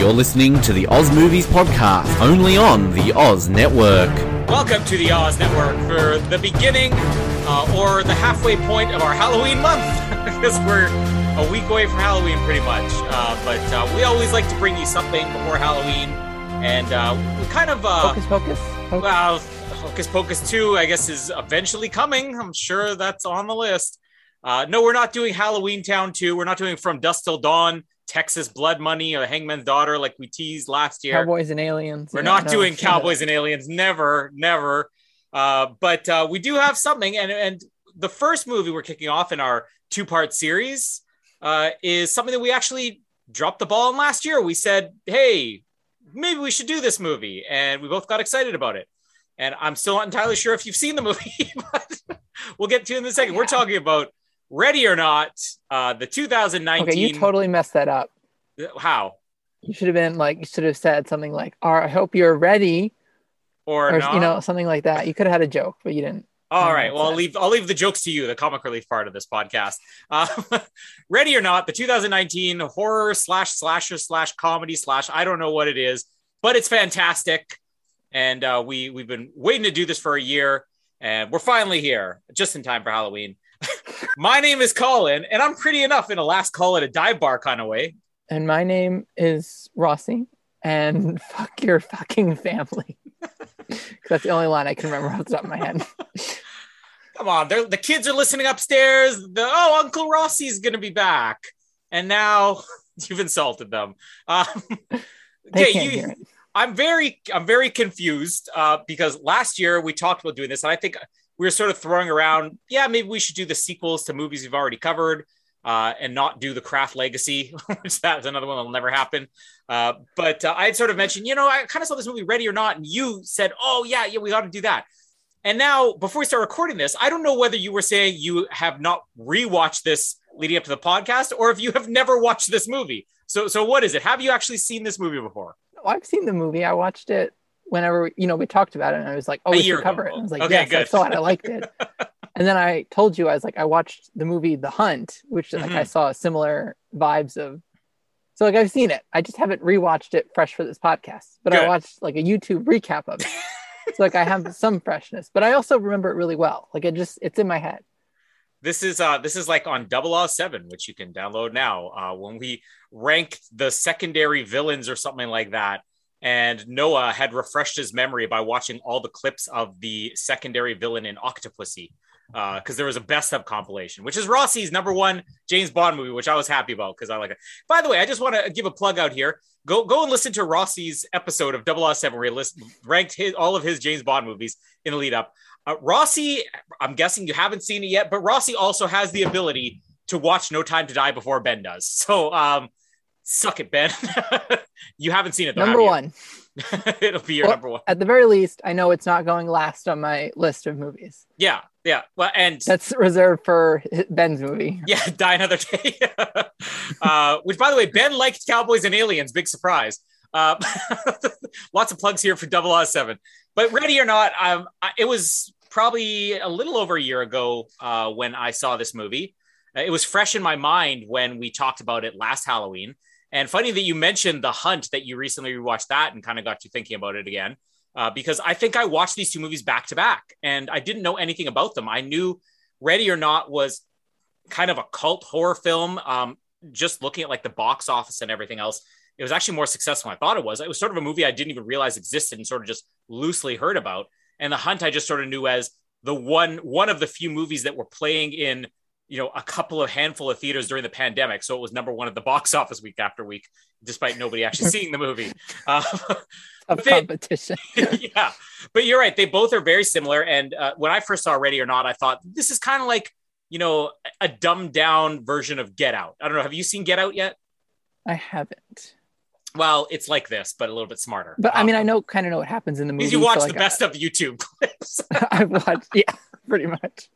You're listening to the Oz Movies Podcast, only on the Oz Network. Welcome to the Oz Network for the beginning uh, or the halfway point of our Halloween month, because we're a week away from Halloween pretty much. Uh, but uh, we always like to bring you something before Halloween, and uh, we kind of uh, Focus, focus. focus. well, Hocus Pocus 2, I guess, is eventually coming. I'm sure that's on the list. Uh, no, we're not doing Halloween Town 2. We're not doing From Dusk Till Dawn, Texas Blood Money, or Hangman's Daughter like we teased last year. Cowboys and aliens. We're Yeah, not no, doing. Cowboys and Aliens. Never, never. Uh, but uh, we do have something, and and the first movie we're kicking off in our two part series uh, is something that we actually dropped the ball on last year. We said, "Hey, maybe we should do this movie," and we both got excited about it. And I'm still not entirely sure if you've seen the movie, but we'll get to it in a second. We're talking about Ready or Not, uh, the 2019. Okay, you totally messed that up. how You should have been like, you should have said something like, "All right, I hope you're ready," or, or not? you know, something like that. You could have had a joke, but you didn't. All Yeah, right. Well, I'll leave I'll leave the jokes to you, the comic relief part of this podcast. Uh, Ready or not, the 2019 horror slash slasher slash comedy slash I don't know what it is, but it's fantastic. And uh, we we've been waiting to do this for a year, and we're finally here, just in time for Halloween. My name is Colin, and I'm pretty enough in a last call at a dive bar kind of way. And my name is Rossi, and fuck your fucking family. That's the only line I can remember off the top of my head. Come on, the kids are listening upstairs. The oh, Uncle Rossi's gonna be back, and now you've insulted them. Um, They okay, you. I'm very, I'm very confused uh, because last year we talked about doing this, and I think we were sort of throwing around, yeah, maybe we should do the sequels to movies we've already covered. Uh, and not do the craft legacy, which that's another one that'll never happen. Uh, but uh, I had sort of mentioned, you know, I kind of saw this movie Ready or Not, and you said, "Oh yeah, yeah, we ought to do that." And now, before we start recording this, I don't know whether you were saying you have not rewatched this leading up to the podcast, or if you have never watched this movie. So, so what is it? Have you actually seen this movie before? I've seen the movie. I watched it whenever you know we talked about it, and I was like, "Oh, we should cover ago. it." And I was like, Okay, "Yes, I saw it. I liked it." and then I told you I was like, I watched the movie The Hunt, which like Mhm. I saw similar vibes of. So like I've seen it. I just haven't rewatched it fresh for this podcast, but Good. I watched like a YouTube recap of it. so like I have some freshness, but I also remember it really well. Like it just it's in my head. This is uh this is like on Double R Seven, which you can download now. Uh, when we ranked the secondary villains or something like that, and Noah had refreshed his memory by watching all the clips of the secondary villain in Octopussy, because there was a best of compilation, which is Rossi's number one James Bond movie, which I was happy about because I like it. By the way, I just want to give a plug out here. Go go and listen to Rossi's episode of Double R Seven, where he list, ranked his, all of his James Bond movies in the lead up. Uh, Rossi, I'm guessing you haven't seen it yet, but Rossi also has the ability to watch No Time to Die before Ben does. So, um, suck it, Ben. you haven't seen it though. number one. It'll be your Well, number one. At the very least, I know it's not going last on my list of movies. Yeah, yeah. Well, and That's reserved for Ben's movie. yeah, Die Another Day. uh, which, by the way, Ben liked Cowboys and Aliens. Big surprise. Uh, lots of plugs here for Double R Seven. But ready or not, um, I, it was probably a little over a year ago uh, when I saw this movie. Uh, It was fresh in my mind when we talked about it last Halloween. And funny that you mentioned The Hunt, that you recently rewatched that and kind of got you thinking about it again. Uh, because I think I watched these two movies back to back and I didn't know anything about them. I knew Ready or Not was kind of a cult horror film. Um, just looking at like the box office and everything else, it was actually more successful than I thought it was. It was sort of a movie I didn't even realize existed and sort of just loosely heard about. And The Hunt, I just sort of knew as the one one of the few movies that were playing in you know a couple of handful of theaters during the pandemic. So it was number one at the box office week after week despite nobody actually seeing the movie. Uh, of competition. Yeah. But you're right. They both are very similar. And uh, when i first saw ready or not i thought this is kind of like you know a dumbed down version of get out. I don't know. Have you seen get out yet? I haven't well, it's like this, but a little bit smarter. But I mean, I um, know kind of know what happens in the movie. You watch so the best of YouTube clips. I've watched, yeah, pretty much.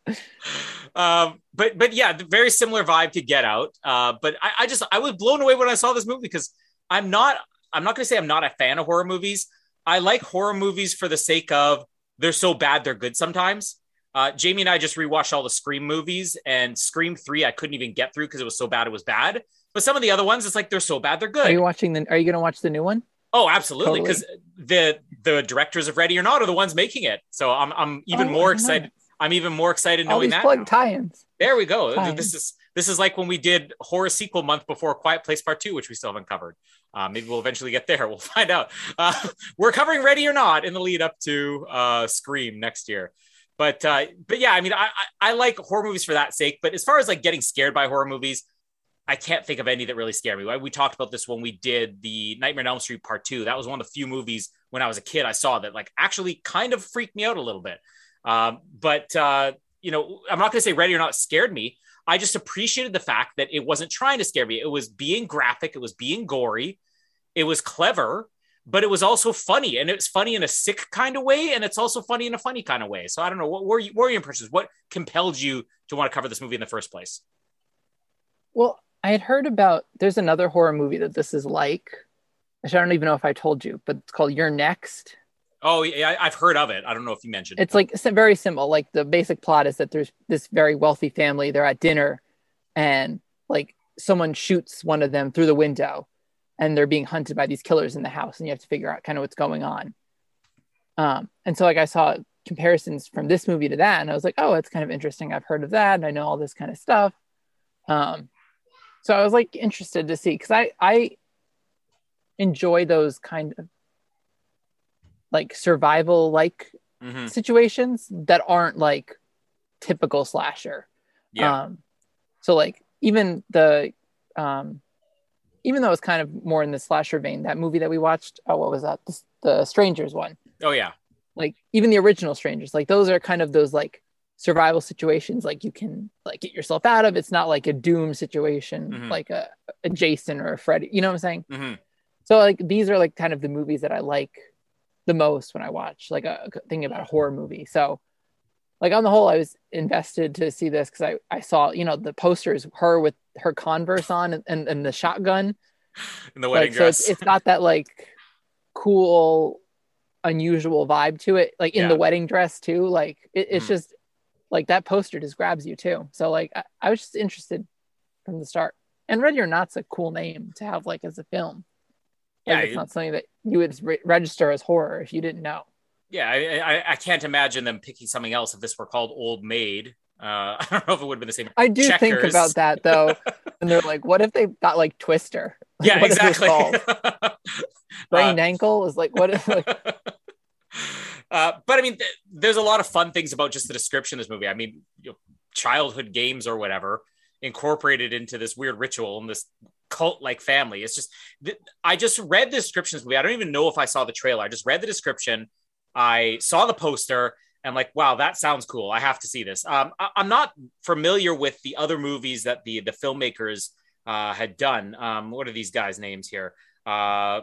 Um, but but yeah, very similar vibe to Get Out. Uh, but I, I just I was blown away when I saw this movie because I'm not I'm not going to say I'm not a fan of horror movies. I like horror movies for the sake of they're so bad they're good sometimes. Uh, Jamie and I just rewatched all the Scream movies, and Scream Three I couldn't even get through because it was so bad it was bad. But some of the other ones, it's like they're so bad they're good. Are you watching the? Are you going to watch the new one? Oh, absolutely, because totally. the the directors of Ready or Not are the ones making it. So I'm I'm even oh, more excited. I'm even more excited knowing that. Plug tie-ins. There we go. Tie-ins. This is this is like when we did horror sequel month before Quiet Place Part Two, which we still haven't covered. Uh, maybe we'll eventually get there. We'll find out. Uh, we're covering Ready or Not in the lead up to uh, Scream next year. But uh, but yeah, I mean, I, I I like horror movies for that sake. But as far as like getting scared by horror movies, I can't think of any that really scare me. We talked about this when we did the Nightmare on Elm Street Part Two. That was one of the few movies when I was a kid I saw that like actually kind of freaked me out a little bit. Um, but uh, you know, I'm not going to say Ready or Not scared me. I just appreciated the fact that it wasn't trying to scare me. It was being graphic. It was being gory. It was clever, but it was also funny, and it's funny in a sick kind of way, and it's also funny in a funny kind of way. So I don't know. What were, you, what were your impressions? What compelled you to want to cover this movie in the first place? Well, I had heard about there's another horror movie that this is like. I don't even know if I told you, but it's called You're Next. Oh, yeah, I've heard of it. I don't know if you mentioned. It. It's like very simple. Like the basic plot is that there's this very wealthy family. They're at dinner, and like someone shoots one of them through the window, and they're being hunted by these killers in the house, and you have to figure out kind of what's going on. Um, and so like I saw comparisons from this movie to that, and I was like, oh, it's kind of interesting. I've heard of that, and I know all this kind of stuff. Um, so I was like interested to see because I I enjoy those kind of like survival like mm-hmm. situations that aren't like typical slasher. Yeah. Um, so like even the um, even though it's kind of more in the slasher vein, that movie that we watched, oh, what was that? The, the Strangers one. Oh yeah. Like even the original Strangers, like those are kind of those like survival situations like you can like get yourself out of it's not like a doom situation mm-hmm. like a, a jason or a freddy you know what i'm saying mm-hmm. so like these are like kind of the movies that i like the most when i watch like a, thing about a horror movie so like on the whole i was invested to see this because i i saw you know the posters her with her converse on and, and, and the shotgun in the wedding like, dress so it's, it's got that like cool unusual vibe to it like in yeah. the wedding dress too like it, it's mm. just like that poster just grabs you too. So like I, I was just interested from the start. And Ready or Not's a cool name to have like as a film. Like, yeah, it's not something that you would re- register as horror if you didn't know. Yeah, I, I, I, can't imagine them picking something else if this were called Old Maid. Uh, I don't know if it would have been the same. I do Checkers. think about that though, and they're like, "What if they got like Twister?" Yeah, what exactly. Brain uh, ankle is like what if like uh, but I mean, th- there's a lot of fun things about just the description of this movie. I mean, you know, childhood games or whatever incorporated into this weird ritual and this cult like family. It's just, th- I just read the description of this movie. I don't even know if I saw the trailer. I just read the description. I saw the poster and like, wow, that sounds cool. I have to see this. Um, I- am not familiar with the other movies that the the filmmakers uh, had done. Um, what are these guys' names here? Uh,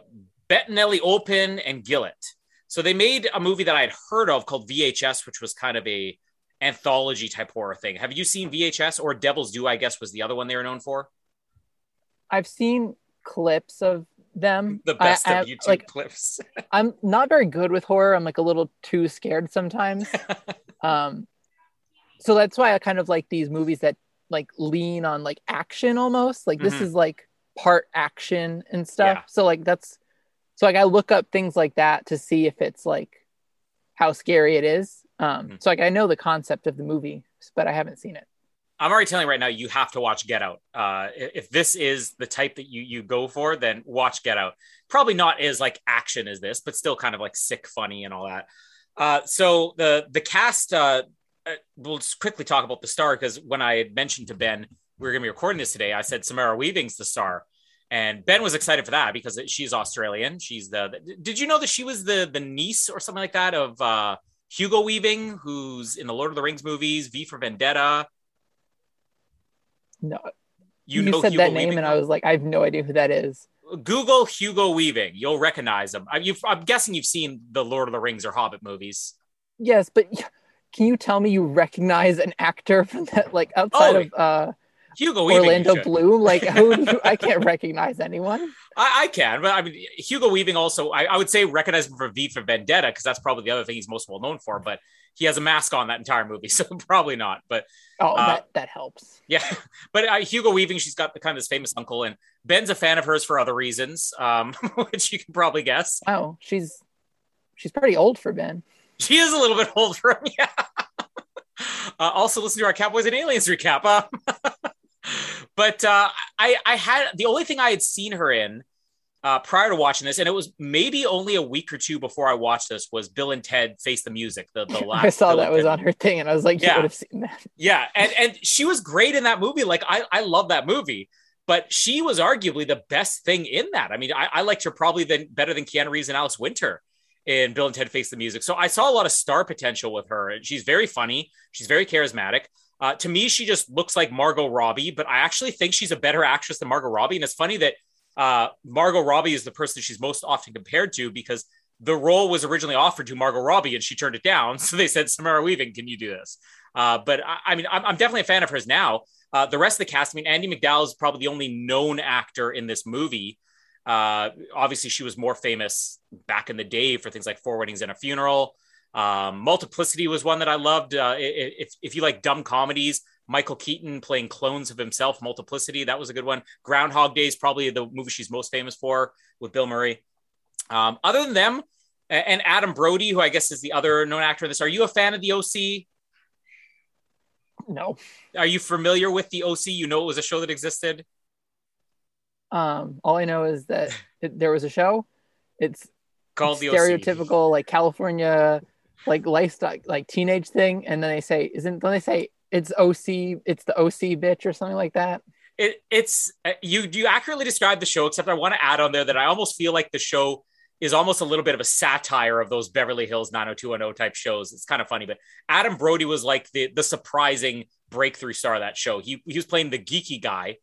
Bettinelli, Olpin, and Gillett. So they made a movie that I had heard of called VHS, which was kind of a anthology type horror thing. Have you seen VHS or Devil's Due? I guess was the other one they were known for. I've seen clips of them. The best I, of I, YouTube like, clips. I'm not very good with horror. I'm like a little too scared sometimes. um, so that's why I kind of like these movies that like lean on like action almost. Like this mm-hmm. is like part action and stuff. Yeah. So like that's so like I look up things like that to see if it's like how scary it is. Um, mm-hmm. So like I know the concept of the movie, but I haven't seen it. I'm already telling you right now, you have to watch Get Out. Uh, if this is the type that you you go for, then watch Get Out. Probably not as like action as this, but still kind of like sick, funny, and all that. Uh, so the the cast, uh, uh, we'll just quickly talk about the star because when I mentioned to Ben we were going to be recording this today, I said Samara Weaving's the star, and Ben was excited for that because she's Australian. She's the. Did you know that she was the the niece or something like that of uh, Hugo Weaving, who's in the Lord of the Rings movies, V for Vendetta? No, You, you, know said Hugo that name, Weaving? and I was like, I have no idea who that is. Google Hugo Weaving. You'll recognize him. I, you've, I'm guessing you've seen the Lord of the Rings or Hobbit movies. Yes, but can you tell me you recognize an actor from that, like outside Oh, of uh, Hugo Weaving. Orlando. Bloom? Like, who? you, I can't recognize anyone. I, I can, but I mean, Hugo Weaving also, I, I would say recognize him for V for Vendetta because that's probably the other thing he's most well known for. But he has a mask on that entire movie, so probably not. But Oh, Uh, that that helps. yeah, but uh, Hugo Weaving, she's got the kind of this famous uncle, and Ben's a fan of hers for other reasons, um, which you can probably guess. Oh, she's she's pretty old for Ben. She is a little bit old for him, yeah. Uh, also, listen to our Cowboys and Aliens recap. But uh, I, I had the only thing I had seen her in uh, prior to watching this, and it was maybe only a week or two before I watched this, was Bill and Ted Face the Music. The the last I saw Bill that was Ted on her thing, and I was like, you Yeah. would have seen that. Yeah, and and she was great in that movie. Like I I love that movie, but she was arguably the best thing in that. I mean, I, I liked her probably than better than Keanu Reeves and Alex Winter in Bill and Ted Face the Music. So I saw a lot of star potential with her. And She's very funny. She's very charismatic. Uh, to me, she just looks like Margot Robbie, but I actually think she's a better actress than Margot Robbie. And it's funny that uh, Margot Robbie is the person she's most often compared to because the role was originally offered to Margot Robbie and she turned it down. So they said, Samara Weaving, can you do this? Uh, but I, I mean, I'm, I'm definitely a fan of hers now. Uh, the rest of the cast, I mean, Andie MacDowell is probably the only known actor in this movie. Uh, obviously, she was more famous back in the day for things like Four Weddings and a Funeral. Um, Multiplicity was one that I loved. Uh, if, if you like dumb comedies, Michael Keaton playing clones of himself, Multiplicity, that was a good one. Groundhog Day is probably the movie she's most famous for with Bill Murray. Um, other than them, and Adam Brody, who I guess is the other known actor in this, are you a fan of the OC? No, Are you familiar with the OC? You know it was a show that existed. um, all I know is that it, there was a show. It's Called the OC. stereotypical like California like lifestyle like teenage thing, and then they say, "Isn't?" Then they say it's OC, it's the OC bitch or something like that. it, it's uh, you you accurately describe the show except i want to add on there that i almost feel like the show is almost a little bit of a satire of those beverly hills 90210 type shows it's kind of funny but adam brody was like the the surprising breakthrough star of that show he, he was playing the geeky guy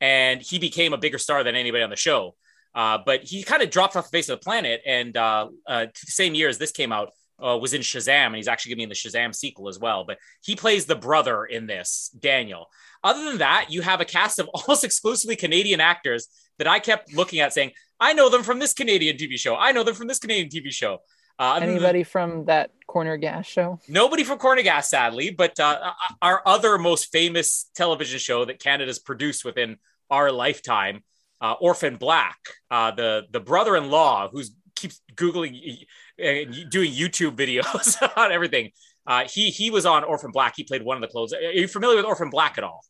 and he became a bigger star than anybody on the show uh, but he kind of dropped off the face of the planet and uh, uh, same year as this came out uh, was in Shazam, and he's actually going to be in the Shazam sequel as well. But he plays the brother in this, Daniel. Other than that, you have a cast of almost exclusively Canadian actors that I kept looking at, saying, "I know them from this Canadian TV show. I know them from this Canadian TV show." Uh, than- Anybody from that corner gas show? Nobody from Corner Gas, sadly, but uh, our other most famous television show that Canada's produced within our lifetime, uh, Orphan Black, uh, the the brother-in-law who's keeps googling and doing YouTube videos on everything. Uh, he he was on Orphan Black. He played one of the clothes. Are you familiar with Orphan Black at all?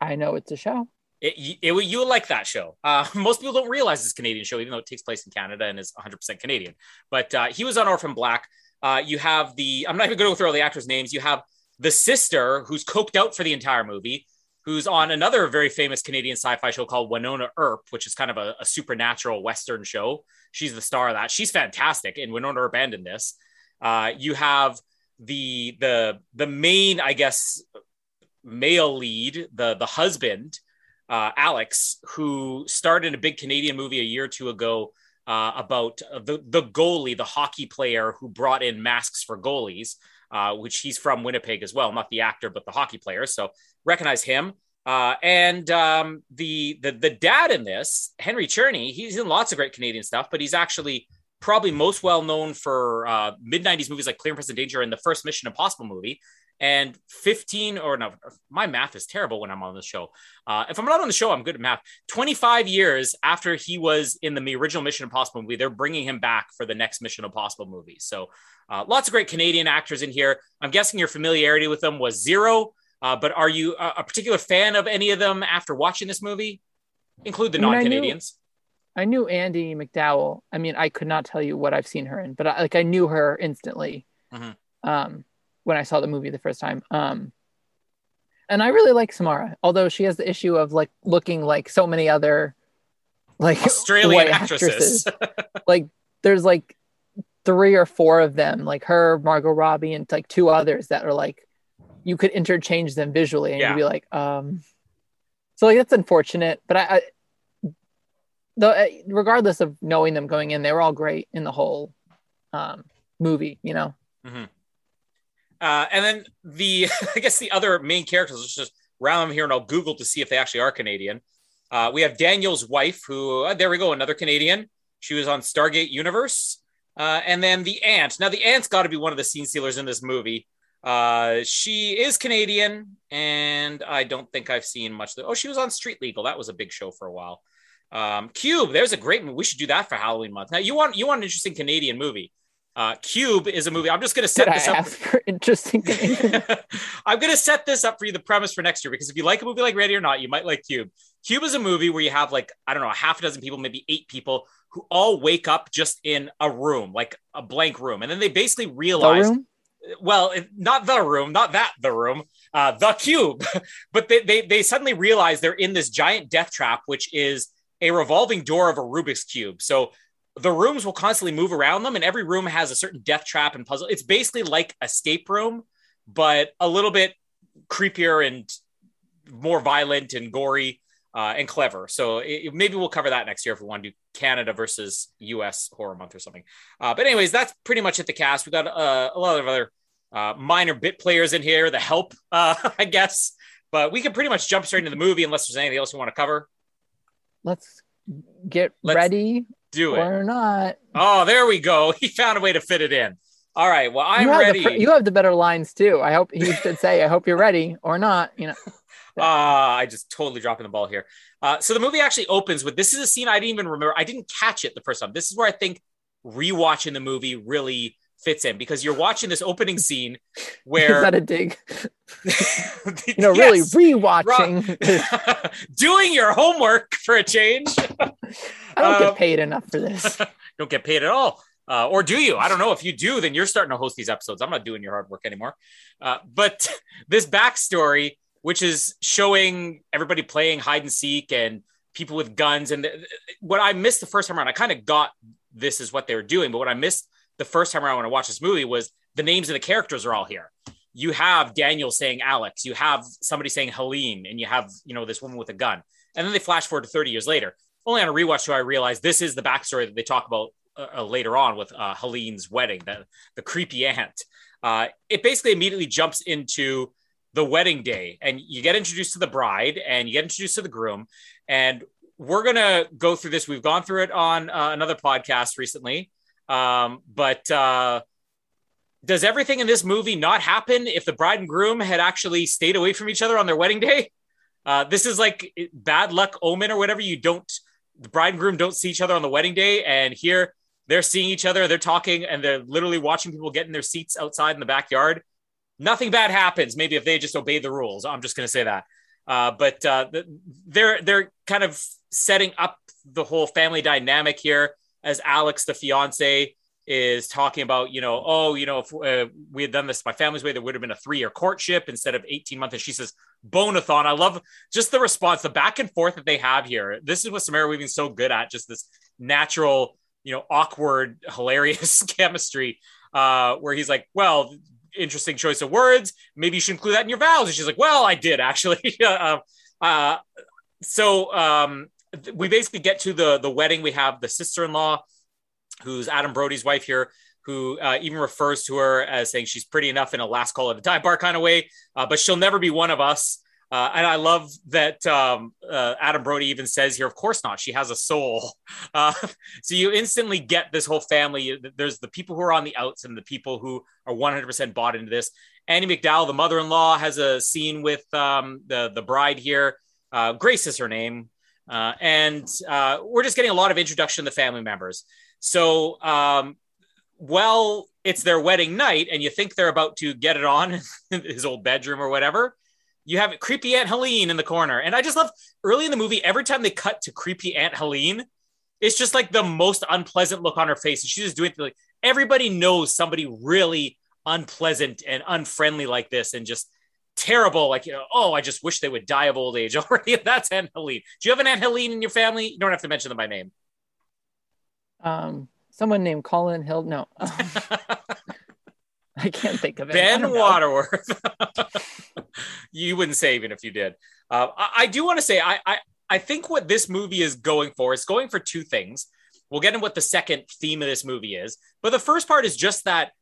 I know it's a show. It, it, you like that show. Uh, most people don't realize it's a Canadian show, even though it takes place in Canada and is 100% Canadian. But uh, he was on Orphan Black. Uh, you have the, I'm not even going to go through all the actors' names. You have the sister who's coked out for the entire movie, who's on another very famous Canadian sci fi show called Wynonna Earp, which is kind of a, a supernatural Western show. She's the star of that. She's fantastic. And Wynonna and in this. Uh, you have the the the main, I guess, male lead, the the husband, uh, Alex, who starred in a big Canadian movie a year or two ago uh, about the the goalie, the hockey player who brought in masks for goalies, uh, which he's from Winnipeg as well, not the actor but the hockey player. So recognize him. Uh, and um, the, the the dad in this, Henry Czerny, he's in lots of great Canadian stuff, but he's actually probably most well known for uh, mid '90s movies like Clear and Present Danger and the first Mission Impossible movie. And 15 or no, my math is terrible when I'm on the show. Uh, if I'm not on the show, I'm good at math. 25 years after he was in the original Mission Impossible movie, they're bringing him back for the next Mission Impossible movie. So uh, lots of great Canadian actors in here. I'm guessing your familiarity with them was zero. Uh, but are you a, a particular fan of any of them after watching this movie? Include the I mean, non-Canadians. I knew Andie MacDowell. I mean, I could not tell you what I've seen her in, but I, like I knew her instantly. Mhm. Um, when I saw the movie the first time. Um, and I really like Samara, although she has the issue of like looking like so many other like Australian white actresses. like there's like three or four of them, like her, Margot Robbie, and like two others that are like you could interchange them visually, and Yeah. you'd be like, um. So like that's unfortunate, but I, I though uh, regardless of knowing them going in, they were all great in the whole um movie. You know, Mm-hmm. Uh, and then the, I guess the other main characters, let's just round them here and I'll Google to see if they actually are Canadian. Uh, we have Daniel's wife, who, uh, there we go, another Canadian. She was on Stargate Universe. Uh, and then the aunt. Now, the aunt's got to be one of the scene stealers in this movie. Uh, she is Canadian, and I don't think I've seen much. Of the, oh, she was on Street Legal. That was a big show for a while. Um, Cube, there's a great movie. We should do that for Halloween month. Now, you want you want an interesting Canadian movie. Uh, Cube is a movie. I'm just going to set did I this up. ask for interesting? I'm going to set this up for you, the premise for next year, because if you like a movie like Ready or Not, you might like Cube. Cube is a movie where you have like, I don't know, a half a dozen people, maybe eight people who all wake up just in a room, like a blank room. And then they basically the realize, room? Well, not the room, not that the room, uh, the cube, but they, they, they suddenly realize they're in this giant death trap, which is a revolving door of a Rubik's Cube. So the rooms will constantly move around them, and every room has a certain death trap and puzzle. It's basically like escape room, but a little bit creepier and more violent and gory uh, and clever. So it, maybe we'll cover that next year if we want to do Canada versus US horror month or something. Uh, but anyways, that's pretty much it. The cast. We got uh, a lot of other uh, minor bit players in here. The help, uh, I guess. But we can pretty much jump straight into the movie unless there's anything else we want to cover. Let's get Let's ready Do it. or not. Oh, there we go. He found a way to fit it in. All right. Well, I'm you ready. The, you have the better lines too. I hope he should say, "I hope you're ready" or not. You know, Ah, I just totally dropping the ball here. Uh, so the movie actually opens with this is a scene I didn't even remember. I didn't catch it the first time. This is where I think rewatching the movie really fits in because you're watching this opening scene is where that a dig? You know, really rewatching. doing your homework for a change. I don't Uh, get paid enough for this. don't get paid at all. Uh, or do you? I don't know. If you do, then you're starting to host these episodes. I'm not doing your hard work anymore. Uh, but this backstory, which is showing everybody playing hide and seek and people with guns, and the, what I missed the first time around, I kind of got this is what they were doing, but what I missed the first time around when I watched this movie was the names of the characters are all here. You have Daniel saying Alex, you have somebody saying Helene, and you have you know this woman with a gun, and then they flash forward to 30 years later. Only on a rewatch do I realize this is the backstory that they talk about uh, uh, later on with uh, Helene's wedding, the, the creepy aunt. Uh, it basically immediately jumps into the wedding day, and you get introduced to the bride and you get introduced to the groom. And we're going to go through this. We've gone through it on uh, another podcast recently. Um, but uh, does everything in this movie not happen if the bride and groom had actually stayed away from each other on their wedding day? Uh, this is like bad luck omen or whatever. You don't, the bride and groom don't see each other on the wedding day. And here they're seeing each other, they're talking, and they're literally watching people get in their seats outside in the backyard. Nothing bad happens. Maybe if they just obey the rules. I'm just going to say that. Uh, but uh, they're they're kind of setting up the whole family dynamic here as Alex, the fiance, is talking about, you know, oh, you know, if uh, we had done this my family's way, there would have been a three year courtship instead of 18 months. And she says, bonathon. I love just the response, the back and forth that they have here. This is what Samara Weaving's so good at, just this natural, you know, awkward, hilarious chemistry, uh, where he's like, well, interesting choice of words. Maybe you should include that in your vows. And she's like, well, I did actually. uh, uh, so um, th- we basically get to the the wedding. We have the sister in law, who's Adam Brody's wife here, who uh, even refers to her as saying she's pretty enough in a last call at a time bar kind of way, uh, but she'll never be one of us. Uh, and I love that um, uh, Adam Brody even says here, of course not. She has a soul. Uh, so you instantly get this whole family. There's the people who are on the outs and the people who are 100% bought into this. Andie MacDowell, the mother-in-law, has a scene with um, the the bride here. Uh, Grace is her name, uh, and uh, we're just getting a lot of introduction to the family members. So, um, well, it's their wedding night, and you think they're about to get it on in his old bedroom or whatever. You have creepy Aunt Helene in the corner, and I just love early in the movie. Every time they cut to creepy Aunt Helene, it's just like the most unpleasant look on her face, and she's just doing like everybody knows somebody really unpleasant and unfriendly like this and just terrible. Like, you know, oh, I just wish they would die of old age already. That's Aunt Helene. Do you have an Aunt Helene in your family? You don't have to mention them by name. Um, someone named Colin Hill. No, I can't think of it. Ben Waterworth. you wouldn't say even if you did. Uh, I, I, do want to say I, I I think what this movie is going for is going for two things. We'll get into what the second theme of this movie is, but the first part is just that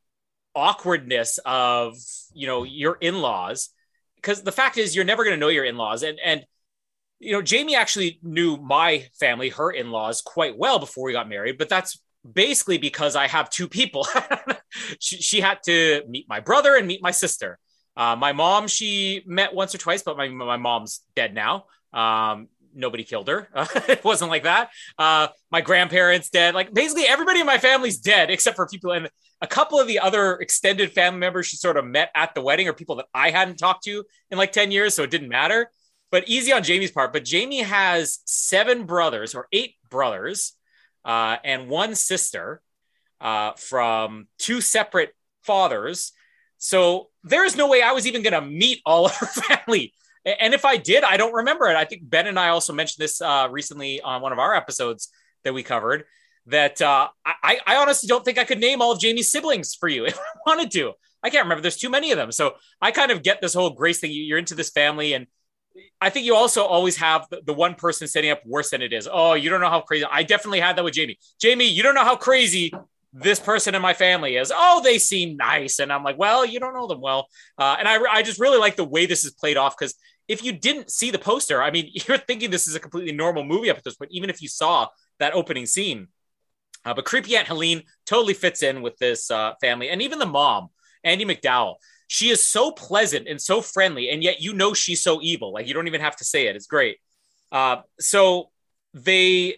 awkwardness of you know your in-laws because the fact is you're never going to know your in-laws and and you know jamie actually knew my family her in-laws quite well before we got married but that's basically because i have two people she, she, had to meet my brother and meet my sister uh, my mom she met once or twice but my, my mom's dead now um, nobody killed her. It wasn't like that. Uh, my grandparents dead. Like basically everybody in my family's dead except for people and a couple of the other extended family members she sort of met at the wedding or people that I hadn't talked to in like 10 years. So it didn't matter. But easy on Jamie's part. But Jamie has seven brothers or eight brothers uh, and one sister uh, from two separate fathers. So there is no way I was even going to meet all of her family. And if I did, I don't remember it. I think Ben and I also mentioned this uh, recently on one of our episodes that we covered. That uh, I, I honestly don't think I could name all of Jamie's siblings for you if I wanted to. I can't remember. There's too many of them. So I kind of get this whole grace thing. You're into this family, and I think you also always have the, the one person setting up worse than it is. Oh, you don't know how crazy. I definitely had that with Jamie. Jamie, you don't know how crazy this person in my family is. Oh, they seem nice, and I'm like, well, you don't know them well. Uh, and I, I just really like the way this is played off because if you didn't see the poster, I mean, you're thinking this is a completely normal movie up at this point, even if you saw that opening scene. Uh, but creepy Aunt Helene totally fits in with this uh, family, and even the mom, Andie MacDowell. She is so pleasant and so friendly, and yet you know she's so evil. Like you don't even have to say it. It's great. Uh, so they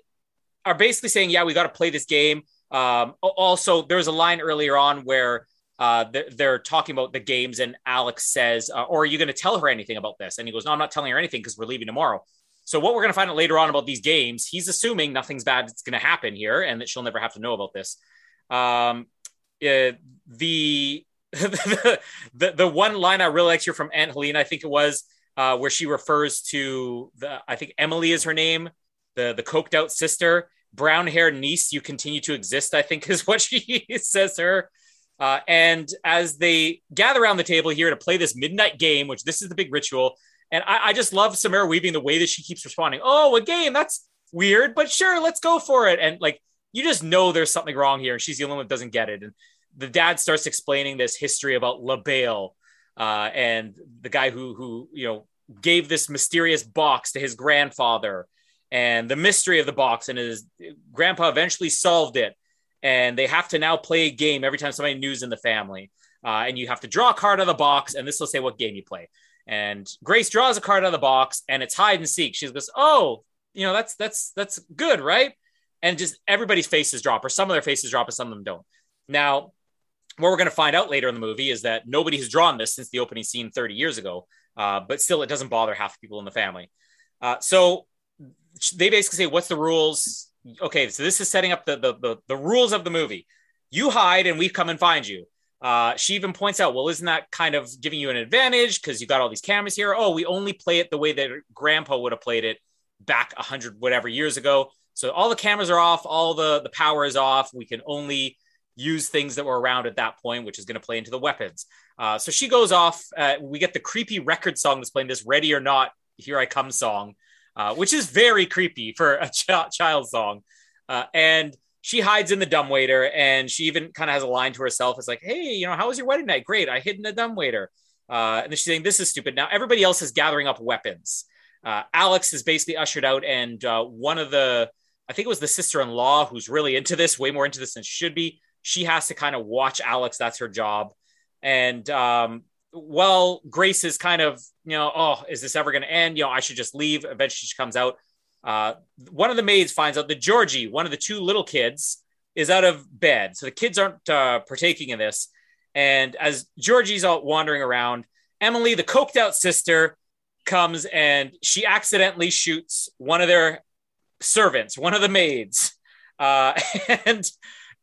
are basically saying, "Yeah, we got to play this game." Um, also, there was a line earlier on where uh, they're, they're, talking about the games, and Alex says, uh, "Or are you going to tell her anything about this?" And he goes, "No, I'm not telling her anything because we're leaving tomorrow." So what we're going to find out later on about these games, he's assuming nothing's bad is going to happen here, and that she'll never have to know about this. Um, uh, the, the the one line I really liked here from Aunt Helene, I think it was uh, where she refers to the I think Emily is her name, the the coked out sister, brown haired niece. You continue to exist. I think is what she says her. Uh, and as they gather around the table here to play this midnight game, which this is the big ritual, and I, I just love Samara Weaving the way that she keeps responding. Oh, a game that's weird, but sure, let's go for it. And like you just know there's something wrong here, and she's the only one that doesn't get it. And the dad starts explaining this history about Le Bail uh, and the guy who who you know gave this mysterious box to his grandfather and the mystery of the box and his grandpa eventually solved it and they have to now play a game every time somebody new's in the family. Uh, and you have to draw a card out of the box, and this will say what game you play. And Grace draws a card out of the box, and it's hide and seek. She goes, "Oh, you know that's that's that's good, right?" And just everybody's faces drop, or some of their faces drop, and some of them don't. Now, what we're going to find out later in the movie is that nobody has drawn this since the opening scene 30 years ago, uh, but still, it doesn't bother half the people in the family. Uh, so they basically say, "What's the rules?" okay, so this is setting up the, the the, the rules of the movie. You hide, and we come and find you. Uh, she even points out, well, isn't that kind of giving you an advantage because you got all these cameras here? Oh, we only play it the way that Grandpa would have played it back hundred whatever years ago. So all the cameras are off, all the the power is off. We can only use things that were around at that point, which is going to play into the weapons. Uh, so she goes off. Uh, we get the creepy record song that's playing this "Ready or Not, Here I Come" song, uh, which is very creepy for a ch- child song. Uh, and she hides in the dumbwaiter, and she even kind of has a line to herself. It's like, "Hey, you know, how was your wedding night? Great, I hid in the dumbwaiter." Uh, and then she's saying, "This is stupid." Now everybody else is gathering up weapons. Uh, Alex is basically ushered out, and uh, one of the, I think it was the sister-in-law who's really into this, way more into this than she should be. She has to kind of watch Alex. That's her job. And um, well, Grace is kind of, you know, oh, is this ever going to end? You know, I should just leave. Eventually, she comes out. Uh, one of the maids finds out that Georgie, one of the two little kids, is out of bed. So the kids aren't uh, partaking in this. And as Georgie's out wandering around, Emily, the coked out sister, comes and she accidentally shoots one of their servants, one of the maids. Uh, and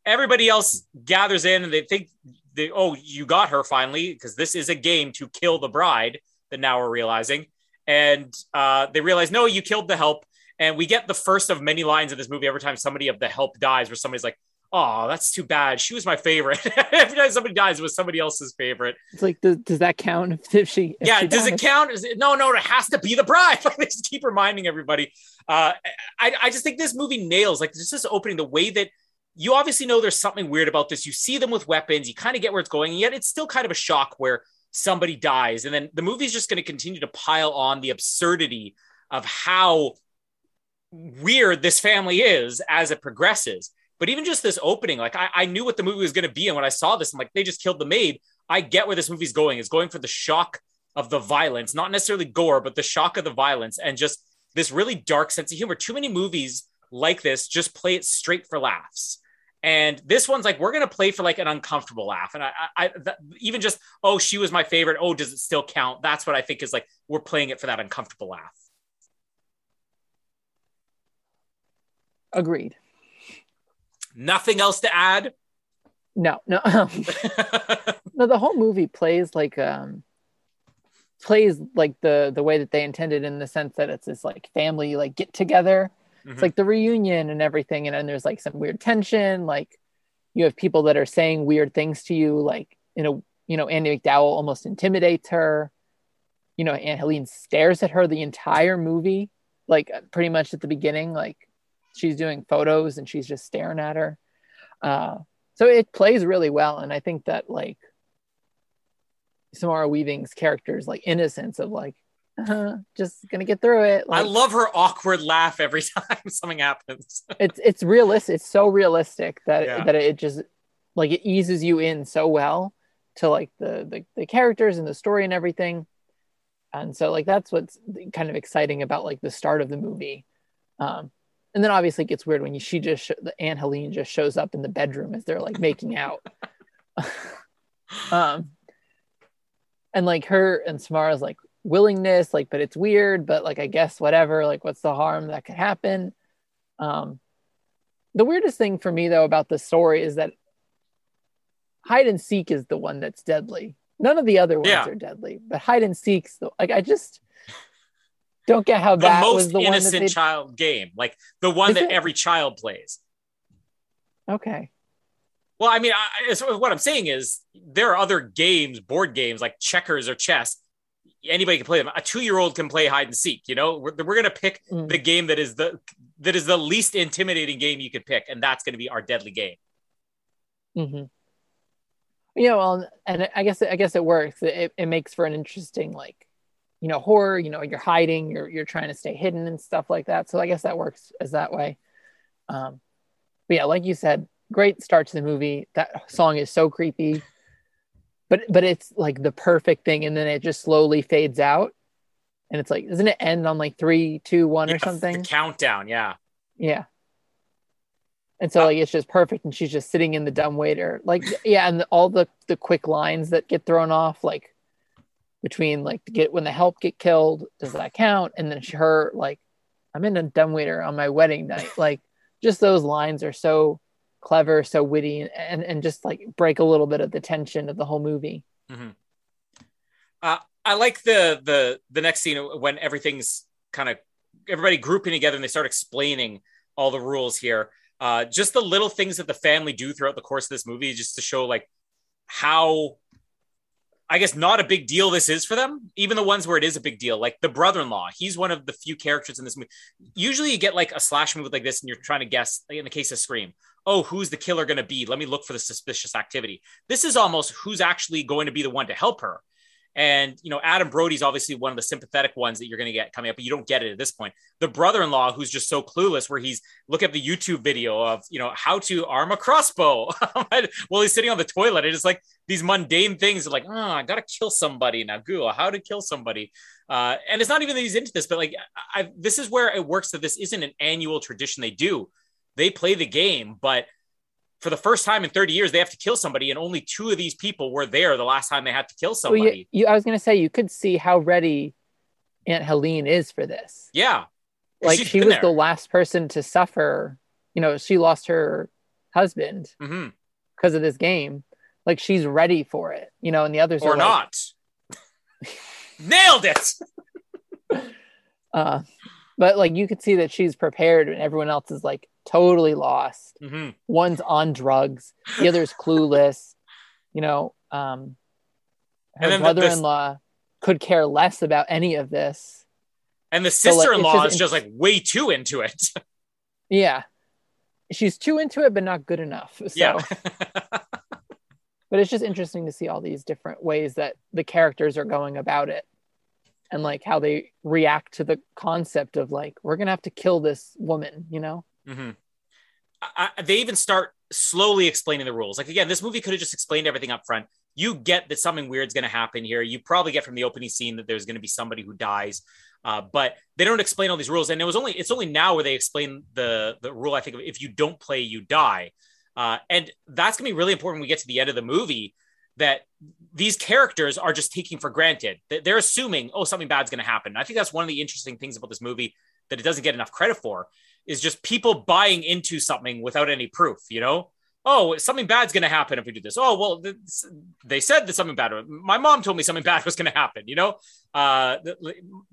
everybody else gathers in and they think they, oh, you got her finally because this is a game to kill the bride. That now we're realizing, and uh, they realize no, you killed the help, and we get the first of many lines in this movie every time somebody of the help dies, where somebody's like, "Oh, that's too bad. She was my favorite." every time somebody dies, it was somebody else's favorite. It's like, does, does that count if, she? If yeah, she does it count? Is it, no, no, it has to be the bride. Like they just keep reminding everybody. Uh, I, I just think this movie nails like just this opening the way that you obviously know there's something weird about this. You see them with weapons, you kind of get where it's going, and yet it's still kind of a shock where somebody dies, and then the movie's just going to continue to pile on the absurdity of how weird this family is as it progresses. But even just this opening, like I, I knew what the movie was going to be, and when I saw this, I'm like, they just killed the maid. I get where this movie's going. It's going for the shock of the violence, not necessarily gore, but the shock of the violence, and just this really dark sense of humor. Too many movies like this just play it straight for laughs. And this one's like, we're going to play for like an uncomfortable laugh. And I, I, that, even just, oh, she was my favorite. Oh, does it still count? That's what I think is like, we're playing it for that uncomfortable laugh. Agreed. Nothing else to add. No, no, no. The whole movie plays like um plays like the the way that they intended in the sense that it's this like family like get together. Mhm. It's like the reunion and everything, and then there's like some weird tension. Like you have people that are saying weird things to you, like you know, you know, Andie MacDowell almost intimidates her. You know, Aunt Helene stares at her the entire movie, like pretty much at the beginning, like she's doing photos and she's just staring at her. Uh, so it plays really well, and I think that like Samara Weaving's character's like innocence of like, uh, just gonna get through it. I love her awkward laugh every time something happens. it's it's realistic. It's so realistic that Yeah. that it just like it eases you in so well to like the, the the characters and the story and everything. And so like that's what's kind of exciting about like the start of the movie. Um, and then obviously it gets weird when you, she just sh- the Aunt Helene just shows up in the bedroom as they're like making out. um, and like her and Samara's like willingness, like, but it's weird, but like I guess whatever, like what's the harm that could happen? Um, the weirdest thing for me though about the story is that hide and seek is the one that's deadly. None of the other ones Yeah. are deadly, but hide and seek's the, like I just don't get how the that was most the one that innocent child game, like the one Is that it? every child plays. okay. Well, I mean, I, I- so what I'm saying is there are other games, board games like checkers or chess. Anybody can play them. A two year old can play hide and seek. You know, we're, we're going to pick Mm. the game that is the that is the least intimidating game you could pick, and that's going to be our deadly game. Mm-hmm. Yeah, well, and I guess I guess it works. It, it makes for an interesting like, you know, horror. You know, you're hiding, you're you're trying to stay hidden and stuff like that. So I guess that works as that way. Um, but yeah, like you said, great start to the movie. That song is so creepy, but but it's like the perfect thing, and then it just slowly fades out, and it's like, doesn't it end on like three, two, one, Yeah, or something? Countdown, yeah. Yeah. And so Uh, like it's just perfect and she's just sitting in the dumb waiter. Like yeah, and all the the quick lines that get thrown off like between like get when the help get killed, does that count? And then she, her like I'm in a dumb waiter on my wedding night. Like just those lines are so clever, so witty and and just like break a little bit of the tension of the whole movie. Uh, I like the the the next scene when everything's kind of everybody grouping together and they start explaining all the rules here. Uh, just the little things that the family do throughout the course of this movie, just to show like how, I guess, not a big deal this is for them. Even the ones where it is a big deal, like the brother-in-law, he's one of the few characters in this movie. Usually, you get like a slash movie like this, and you're trying to guess. Like in the case of Scream, oh, who's the killer going to be? Let me look for the suspicious activity. This is almost who's actually going to be the one to help her. And you know, Adam Brody's obviously one of the sympathetic ones that you're going to get coming up, but you don't get it at this point. The brother-in-law, who's just so clueless, where he's look at the YouTube video of you know how to arm a crossbow while he's sitting on the toilet. It's like these mundane things, like oh, I got to kill somebody now. Google how to kill somebody, uh, and it's not even that he's into this, but like I, this is where it works. That this isn't an annual tradition they do. They play the game, but for the first time in 30 years, they have to kill somebody, and only two of these people were there the last time they had to kill somebody. Well, you, you I was gonna say you could see how ready Aunt Helene is for this. yeah, like she was there. the last person to suffer you know she lost her husband hmm because of this game like she's ready for it, you know, and the others or are like, not. Nailed it. uh, but like you could see that she's prepared and everyone else is like totally lost. hmm One's on drugs, the other's clueless, you know. Um, her And then the- brother-in-law could care less about any of this. And the So, like, sister-in-law just is just like way too into it. Yeah, she's too into it, but not good enough. So, yeah. but it's just interesting to see all these different ways that the characters are going about it and like how they react to the concept of like we're gonna have to kill this woman you know hmm I, they even start slowly explaining the rules. Like again, this movie could have just explained everything up front. You get that something weird's going to happen here. You probably get from the opening scene that there's going to be somebody who dies, uh, but they don't explain all these rules. And it was only it's only now where they explain the the rule. I think if you don't play, you die, uh, and that's going to be really important when we get to the end of the movie. That these characters are just taking for granted. That they're assuming, oh, something bad's going to happen. I think that's one of the interesting things about this movie that it doesn't get enough credit for is just people buying into something without any proof, you know? Oh, something bad's going to happen if we do this. Oh, well, this, they said that something bad. My mom told me something bad was going to happen, you know? Uh,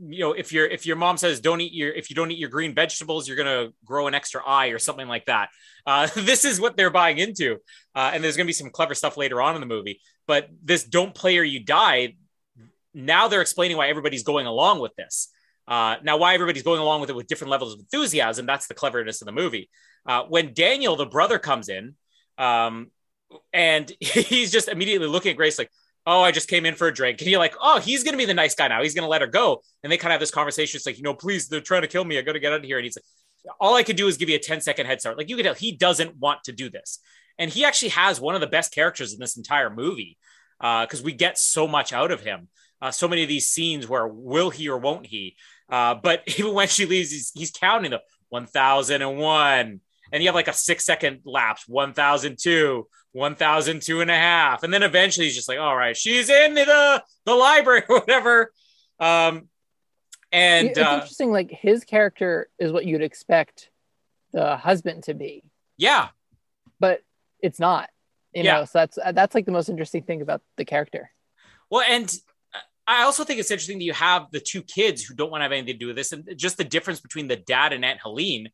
you know, if your if your mom says don't eat your if you don't eat your green vegetables, you're going to grow an extra eye or something like that. Uh, this is what they're buying into. Uh, and there's going to be some clever stuff later on in the movie, but this don't play or you die. Now they're explaining why everybody's going along with this. Uh, now, why everybody's going along with it with different levels of enthusiasm, that's the cleverness of the movie. Uh, when Daniel, the brother, comes in, um, and he's just immediately looking at Grace like, oh, I just came in for a drink. And you're like, oh, he's going to be the nice guy now. He's going to let her go. And they kind of have this conversation. It's like, you know, please, they're trying to kill me. I got to get out of here. And he's like, all I could do is give you a 10 second head start. Like you can tell he doesn't want to do this. And he actually has one of the best characters in this entire movie because we get so much out of him. Uh, so many of these scenes where will he or won't he? Uh, but even when she leaves, he's, he's counting the 1001. And you have like a six second lapse 1002, 1002 and a half. And then eventually he's just like, all right, she's in the, the library or whatever. Um, and it's uh, interesting like his character is what you'd expect the husband to be yeah, but it's not you Yeah. know so that's that's like the most interesting thing about the character Well, and I also think it's interesting that you have the two kids who don't want to have anything to do with this, and just the difference between the dad and Aunt Helene,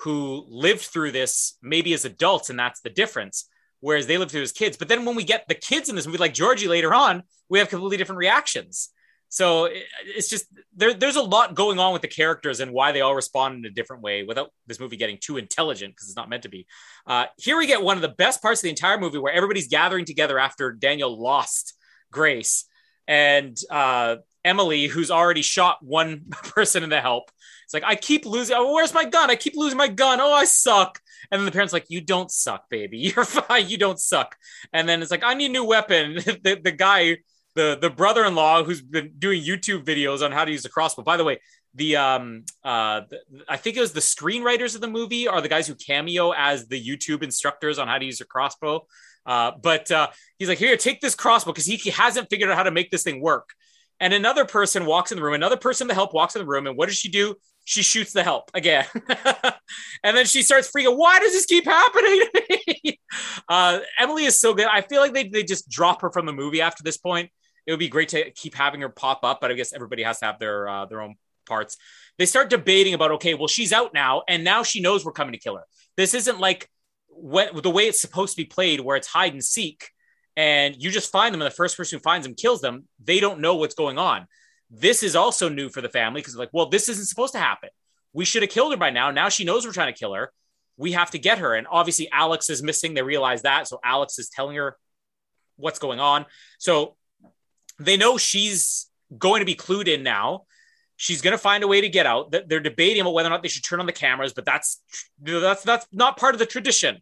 who lived through this maybe as adults, and that's the difference. Whereas they lived through as kids. But then when we get the kids in this movie, like Georgie later on, we have completely different reactions. So it's just there, there's a lot going on with the characters and why they all respond in a different way without this movie getting too intelligent because it's not meant to be. Uh, here we get one of the best parts of the entire movie where everybody's gathering together after Daniel lost Grace and uh, Emily, who's already shot one person in the help. It's like, I keep losing. Oh, where's my gun? I keep losing my gun. Oh, I suck. And then the parents like, you don't suck, baby. You're fine. You don't suck. And then it's like, I need a new weapon. the, the guy, the the brother-in-law who's been doing YouTube videos on how to use a crossbow. By the way, the um uh the, I think it was the screenwriters of the movie are the guys who cameo as the YouTube instructors on how to use a crossbow. Uh, but uh, he's like, here, take this crossbow because he, he hasn't figured out how to make this thing work. And another person walks in the room. Another person to help walks in the room. And what does she do? She shoots the help again. and then she starts freaking. Why does this keep happening to me? Uh, Emily is so good. I feel like they, they just drop her from the movie after this point. It would be great to keep having her pop up, but I guess everybody has to have their uh, their own parts. They start debating about okay, well she's out now, and now she knows we're coming to kill her. This isn't like what the way it's supposed to be played, where it's hide and seek, and you just find them, and the first person who finds them kills them. They don't know what's going on. This is also new for the family because like, well, this isn't supposed to happen. We should have killed her by now. Now she knows we're trying to kill her. We have to get her. And obviously, Alex is missing. They realize that. So Alex is telling her what's going on. So they know she's going to be clued in now. She's going to find a way to get out. Th- They're debating about whether or not they should turn on the cameras, but that's that's that's not part of the tradition.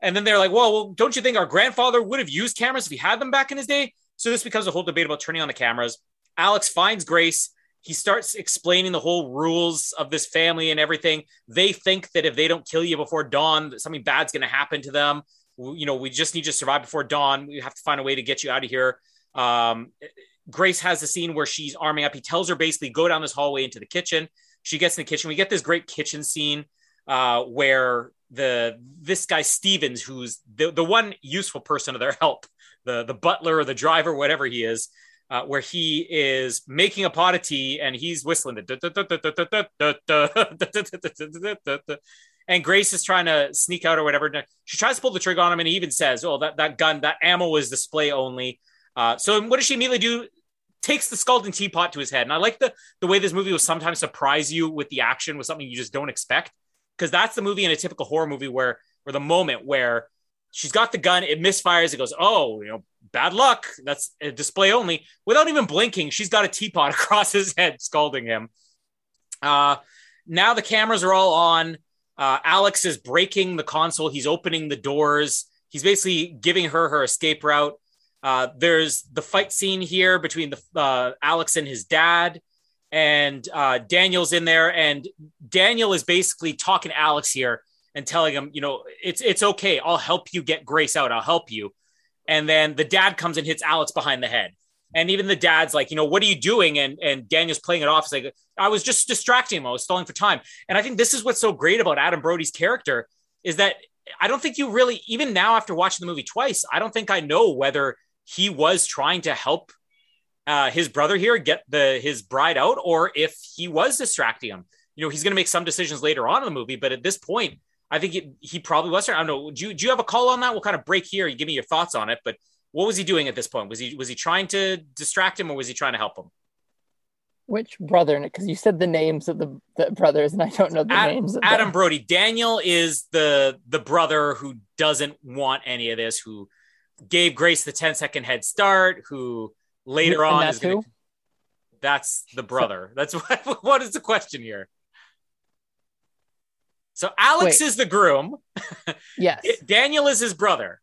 And then they're like, well, well, don't you think our grandfather would have used cameras if he had them back in his day? So this becomes a whole debate about turning on the cameras. Alex finds Grace. He starts explaining the whole rules of this family and everything. They think that if they don't kill you before dawn, that something bad's going to happen to them. You know, we just need to survive before dawn. We have to find a way to get you out of here. Um, Grace has the scene where she's arming up. He tells her basically go down this hallway into the kitchen. She gets in the kitchen. We get this great kitchen scene uh, where the this guy Stevens, who's the, the one useful person of their help, the the butler or the driver, whatever he is, uh, where he is making a pot of tea and he's whistling the and Grace is trying to sneak out or whatever. She tries to pull the trigger on him, and he even says, "Oh, that that gun, that ammo is display only." Uh, so what does she immediately do? Takes the scalding teapot to his head, and I like the the way this movie will sometimes surprise you with the action with something you just don't expect, because that's the movie in a typical horror movie where, or the moment where she's got the gun, it misfires, it goes, "Oh, you know, bad luck." That's a display only. Without even blinking, she's got a teapot across his head, scalding him. Uh, now the cameras are all on uh, Alex is breaking the console. He's opening the doors. He's basically giving her her escape route. Uh, there's the fight scene here between the uh, Alex and his dad, and uh, Daniel's in there, and Daniel is basically talking to Alex here and telling him, you know, it's it's okay. I'll help you get Grace out. I'll help you. And then the dad comes and hits Alex behind the head. And even the dad's like, you know, what are you doing? And and Daniel's playing it off. It's like, I was just distracting him. I was stalling for time. And I think this is what's so great about Adam Brody's character is that I don't think you really, even now after watching the movie twice, I don't think I know whether he was trying to help uh, his brother here get the his bride out, or if he was distracting him. You know, he's going to make some decisions later on in the movie, but at this point, I think it, he probably was. I don't know. Do you, do you have a call on that? We'll kind of break here. You give me your thoughts on it, but what was he doing at this point? Was he was he trying to distract him or was he trying to help him? Which brother? Because you said the names of the, the, brothers, and I don't know the Ad, names. of Adam. Brody. Daniel is the the brother who doesn't want any of this. Who gave Grace the 10 second head start. Who later And on that's is gonna? That's the brother. That's what. What is the question here? So Alex Wait. is the groom. Yes. Daniel is his brother.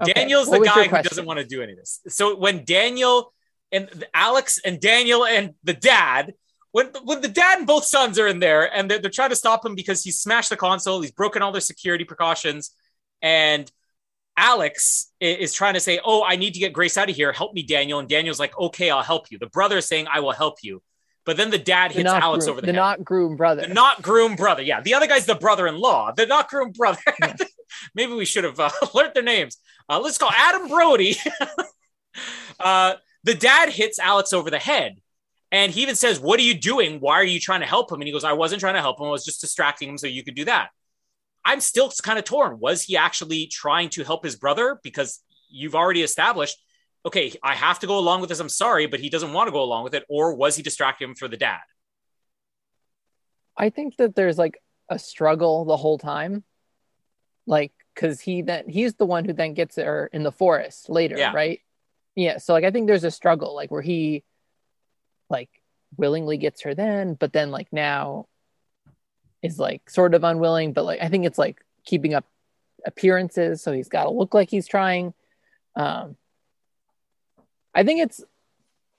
Okay. Daniel's What the guy who doesn't want to do any of this. So when Daniel and Alex and Daniel and the dad, when when the dad and both sons are in there and they're, they're trying to stop him because he's smashed the console, he's broken all their security precautions, and Alex is trying to say, "Oh, I need to get Grace out of here. Help me, Daniel." And Daniel's like, "Okay, I'll help you." The brother is saying, "I will help you," but then the dad hits not Alex groom, over the, the head. not groom brother. The not groom brother. Yeah, the other guy's the brother-in-law. The not groom brother. Yeah. Maybe we should have uh, learned their names. Uh, let's call Adam Brody. uh, the dad hits Alex over the head, and he even says, "What are you doing? Why are you trying to help him?" And he goes, "I wasn't trying to help him. I was just distracting him so you could do that." I'm still kind of torn. Was he actually trying to help his brother? Because you've already established, okay, I have to go along with this. I'm sorry, but he doesn't want to go along with it. Or was he distracting him for the dad? I think that there's like a struggle the whole time, like because he then he's the one who then gets her in the forest later, Yeah. right? Yeah. So like I think there's a struggle, like where he like willingly gets her then, but then like now is like sort of unwilling, but like I think it's like keeping up appearances, so he's got to look like he's trying. Um, I think it's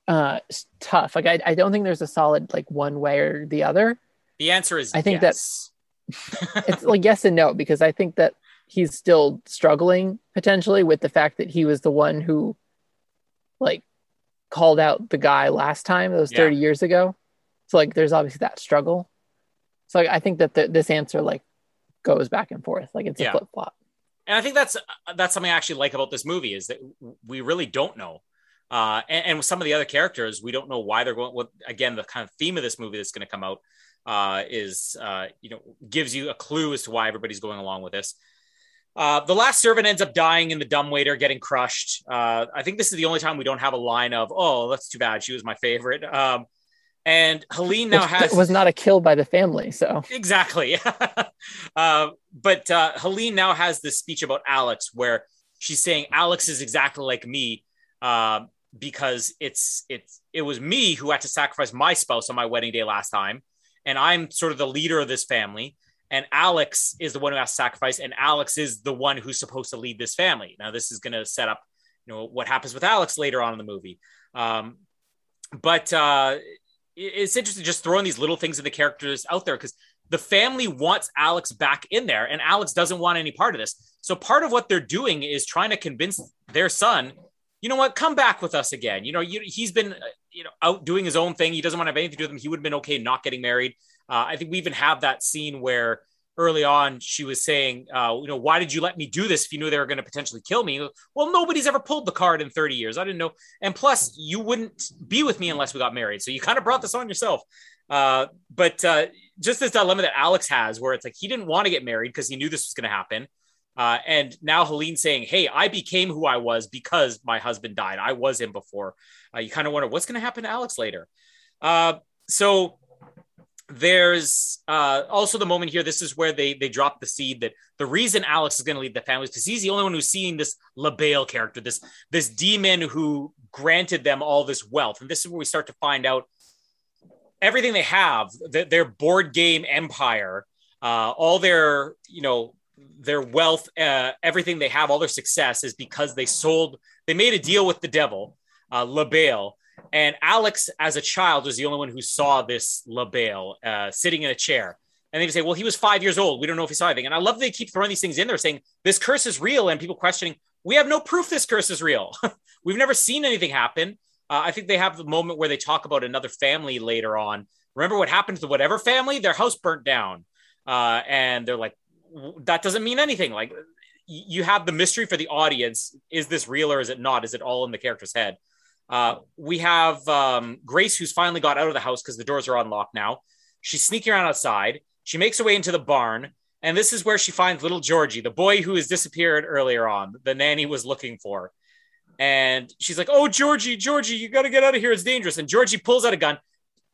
uh tough. Like I, I don't think there's a solid like one way or the other. The answer is I think yes. it's like yes and no because I think that he's still struggling potentially with the fact that he was the one who like called out the guy last time that was Yeah. 30 years ago. So like there's obviously that struggle. So I think that the, this answer like goes back and forth like it's Yeah. a flip flop. and I think that's that's something I actually like about this movie is that we really don't know. Uh, and, and with some of the other characters, we don't know why they're going. What again, the kind of theme of this movie that's going to come out uh, is uh, you know gives you a clue as to why everybody's going along with this. Uh, the last servant ends up dying in the dumbwaiter, getting crushed. Uh, I think this is the only time we don't have a line of "Oh, that's too bad. She was my favorite." Um, and Helene now Which has was not a kill by the family. So exactly. uh, but uh, Helene now has this speech about Alex where she's saying Alex is exactly like me uh, because it's it's it was me who had to sacrifice my spouse on my wedding day last time, and I'm sort of the leader of this family. And Alex is the one who has to sacrifice, and Alex is the one who's supposed to lead this family. Now, this is going to set up, you know, what happens with Alex later on in the movie. Um, but uh, it's interesting just throwing these little things of the characters out there because the family wants Alex back in there, and Alex doesn't want any part of this. So part of what they're doing is trying to convince their son, you know what, come back with us again. You know, you, he's been, uh, you know, out doing his own thing. He doesn't want to have anything to do with them. He would have been okay not getting married. Uh, I think we even have that scene where early on she was saying, uh, you know, why did you let me do this if you knew they were going to potentially kill me? Well, nobody's ever pulled the card in 30 years. I didn't know. And plus, you wouldn't be with me unless we got married. So you kind of brought this on yourself. Uh, but uh, just this dilemma that Alex has, where it's like he didn't want to get married because he knew this was going to happen. Uh, and now Helene saying, Hey, I became who I was because my husband died. I was him before. Uh, you kind of wonder what's going to happen to Alex later. Uh, so there's uh, also the moment here. This is where they they drop the seed that the reason Alex is going to leave the family is because he's the only one who's seeing this Le Bail character, this this demon who granted them all this wealth, and this is where we start to find out everything they have, the, their board game empire, uh, all their you know their wealth, uh, everything they have, all their success is because they sold, they made a deal with the devil, uh, Le Bail and Alex, as a child, was the only one who saw this Le Bail uh, sitting in a chair. And they say, well, he was five years old. We don't know if he saw anything. And I love they keep throwing these things in there saying this curse is real. And people questioning, we have no proof this curse is real. We've never seen anything happen. Uh, I think they have the moment where they talk about another family later on. Remember what happened to whatever family? Their house burnt down. Uh, and they're like, that doesn't mean anything. Like, you have the mystery for the audience. Is this real or is it not? Is it all in the character's head? Uh, we have um, Grace, who's finally got out of the house because the doors are unlocked now. She's sneaking around outside. She makes her way into the barn. And this is where she finds little Georgie, the boy who has disappeared earlier on, the nanny was looking for. And she's like, Oh, Georgie, Georgie, you got to get out of here. It's dangerous. And Georgie pulls out a gun.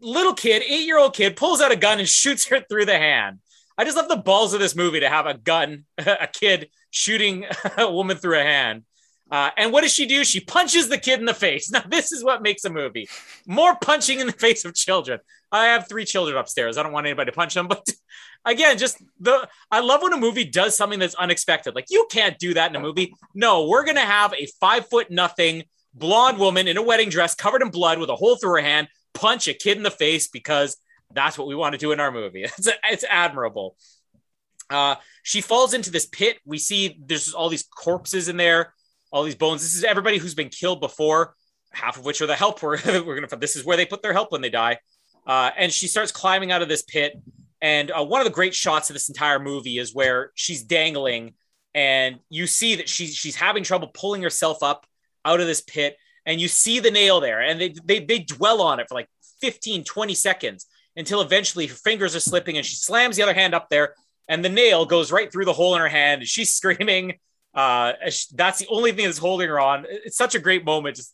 Little kid, eight year old kid, pulls out a gun and shoots her through the hand. I just love the balls of this movie to have a gun, a kid shooting a woman through a hand. Uh, and what does she do? She punches the kid in the face. Now, this is what makes a movie more punching in the face of children. I have three children upstairs. I don't want anybody to punch them, but again, just the I love when a movie does something that's unexpected. Like, you can't do that in a movie. No, we're going to have a five foot nothing blonde woman in a wedding dress covered in blood with a hole through her hand punch a kid in the face because that's what we want to do in our movie. It's, it's admirable. Uh, she falls into this pit. We see there's all these corpses in there all these bones. This is everybody who's been killed before, half of which are the help. We're, we're gonna. This is where they put their help when they die. Uh, and she starts climbing out of this pit. And uh, one of the great shots of this entire movie is where she's dangling, and you see that she's she's having trouble pulling herself up out of this pit. And you see the nail there, and they they, they dwell on it for like 15, 20 seconds until eventually her fingers are slipping and she slams the other hand up there and the nail goes right through the hole in her hand. And she's screaming uh, that's the only thing that's holding her on. It's such a great moment. Just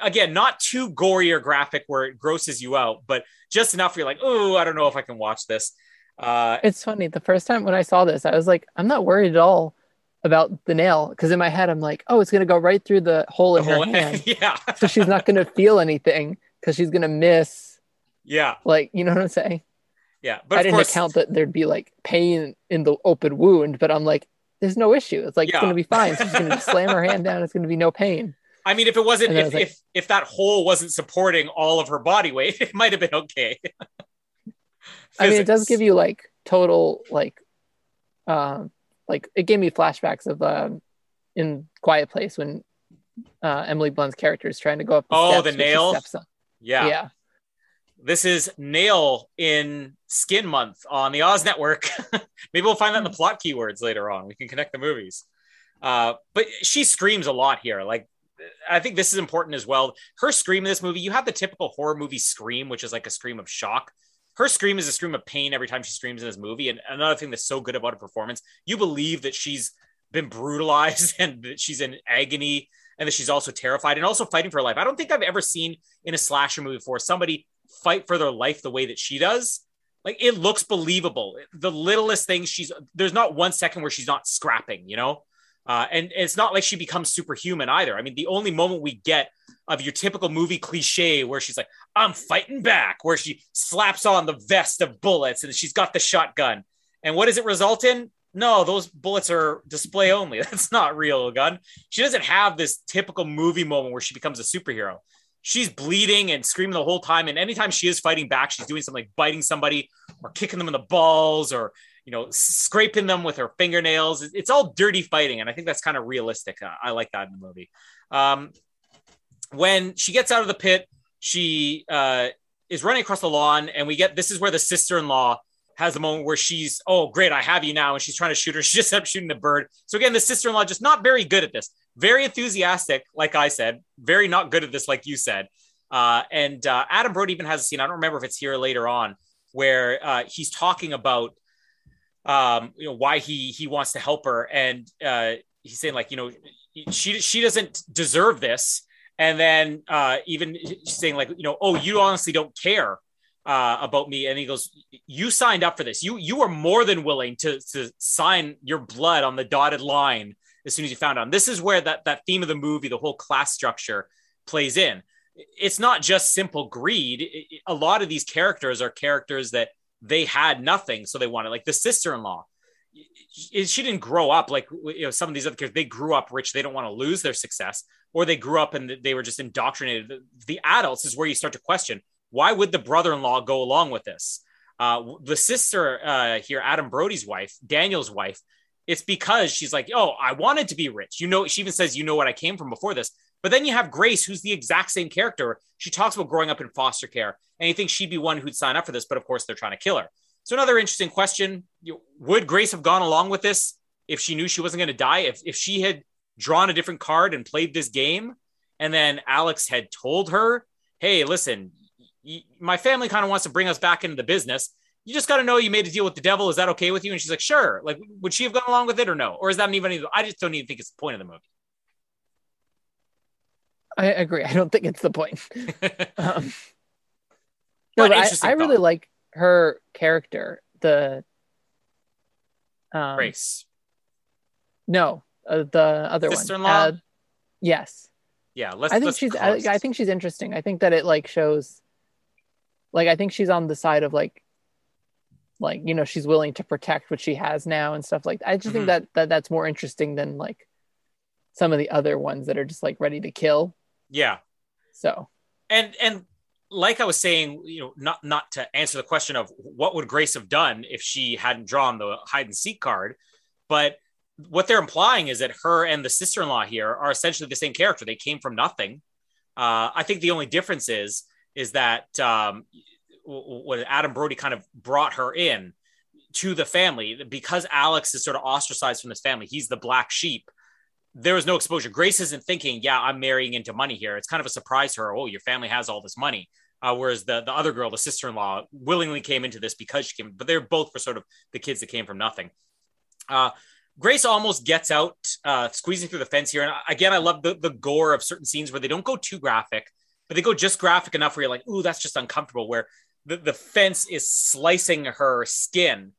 again, not too gory or graphic where it grosses you out, but just enough where you're like, oh, I don't know if I can watch this. Uh, it's funny. The first time when I saw this, I was like, I'm not worried at all about the nail because in my head I'm like, oh, it's gonna go right through the hole in the her hole, hand. yeah. so she's not gonna feel anything because she's gonna miss. Yeah. Like you know what I'm saying? Yeah. But I didn't course... account that there'd be like pain in the open wound, but I'm like, there's no issue. It's like yeah. it's gonna be fine. She's gonna slam her hand down. It's gonna be no pain. I mean, if it wasn't, if, like, if if that hole wasn't supporting all of her body weight, it might have been okay. I mean, it does give you like total like, um, like it gave me flashbacks of um, in Quiet Place when uh, Emily Blunt's character is trying to go up. The oh, the nail. Yeah, yeah. This is Nail in Skin Month on the Oz Network. Maybe we'll find that in the hmm. plot keywords later on. We can connect the movies. Uh, but she screams a lot here. Like, I think this is important as well. Her scream in this movie, you have the typical horror movie scream, which is like a scream of shock. Her scream is a scream of pain every time she screams in this movie. And another thing that's so good about her performance, you believe that she's been brutalized and that she's in agony and that she's also terrified and also fighting for her life. I don't think I've ever seen in a slasher movie before somebody fight for their life the way that she does. Like it looks believable. The littlest thing she's there's not one second where she's not scrapping, you know? Uh, and, and it's not like she becomes superhuman either. I mean, the only moment we get of your typical movie cliche where she's like, I'm fighting back, where she slaps on the vest of bullets and she's got the shotgun. And what does it result in? No, those bullets are display only. That's not real gun. She doesn't have this typical movie moment where she becomes a superhero she's bleeding and screaming the whole time. And anytime she is fighting back, she's doing something like biting somebody or kicking them in the balls or, you know, scraping them with her fingernails. It's all dirty fighting. And I think that's kind of realistic. I like that in the movie. Um, when she gets out of the pit, she uh, is running across the lawn, and we get this is where the sister in law has the moment where she's, oh, great, I have you now. And she's trying to shoot her. She just up shooting the bird. So again, the sister in law just not very good at this. Very enthusiastic, like I said, very not good at this, like you said. Uh, and uh, Adam Brody even has a scene. I don't remember if it's here later on where uh, he's talking about um, you know why he he wants to help her, and uh, he's saying like you know she she doesn't deserve this, and then uh, even saying like you know oh you honestly don't care uh, about me, and he goes you signed up for this, you you were more than willing to to sign your blood on the dotted line as soon as you found out. This is where that that theme of the movie, the whole class structure, plays in. It's not just simple greed. A lot of these characters are characters that they had nothing, so they wanted. Like the sister-in-law, she didn't grow up like you know some of these other characters. They grew up rich. They don't want to lose their success, or they grew up and they were just indoctrinated. The, the adults is where you start to question why would the brother-in-law go along with this. Uh, the sister uh, here, Adam Brody's wife, Daniel's wife, it's because she's like, oh, I wanted to be rich. You know, she even says, you know what I came from before this. But then you have Grace, who's the exact same character. She talks about growing up in foster care, and you think she'd be one who'd sign up for this, but of course they're trying to kill her. So another interesting question: Would Grace have gone along with this if she knew she wasn't going to die? If if she had drawn a different card and played this game, and then Alex had told her, "Hey, listen, my family kind of wants to bring us back into the business. You just got to know you made a deal with the devil. Is that okay with you?" And she's like, "Sure." Like, would she have gone along with it or no? Or is that even? I just don't even think it's the point of the movie. I agree. I don't think it's the point. um, no, but I, I really like her character. The um, race. No, uh, the other Sister-in-law? one. Uh, yes. Yeah, let's. I think let's she's. I, I, think she's interesting. I think that it like shows. Like I think she's on the side of like. Like you know she's willing to protect what she has now and stuff like that. I just mm-hmm. think that, that that's more interesting than like some of the other ones that are just like ready to kill. Yeah. So. And and like I was saying, you know, not not to answer the question of what would Grace have done if she hadn't drawn the hide and seek card, but what they're implying is that her and the sister-in-law here are essentially the same character. They came from nothing. Uh, I think the only difference is is that um, when Adam Brody kind of brought her in to the family because Alex is sort of ostracized from this family. He's the black sheep there was no exposure. Grace isn't thinking, yeah, I'm marrying into money here. It's kind of a surprise to her. Oh, your family has all this money. Uh, whereas the, the other girl, the sister in law, willingly came into this because she came, but they're both for sort of the kids that came from nothing. Uh, Grace almost gets out, uh, squeezing through the fence here. And again, I love the, the gore of certain scenes where they don't go too graphic, but they go just graphic enough where you're like, ooh, that's just uncomfortable, where the, the fence is slicing her skin.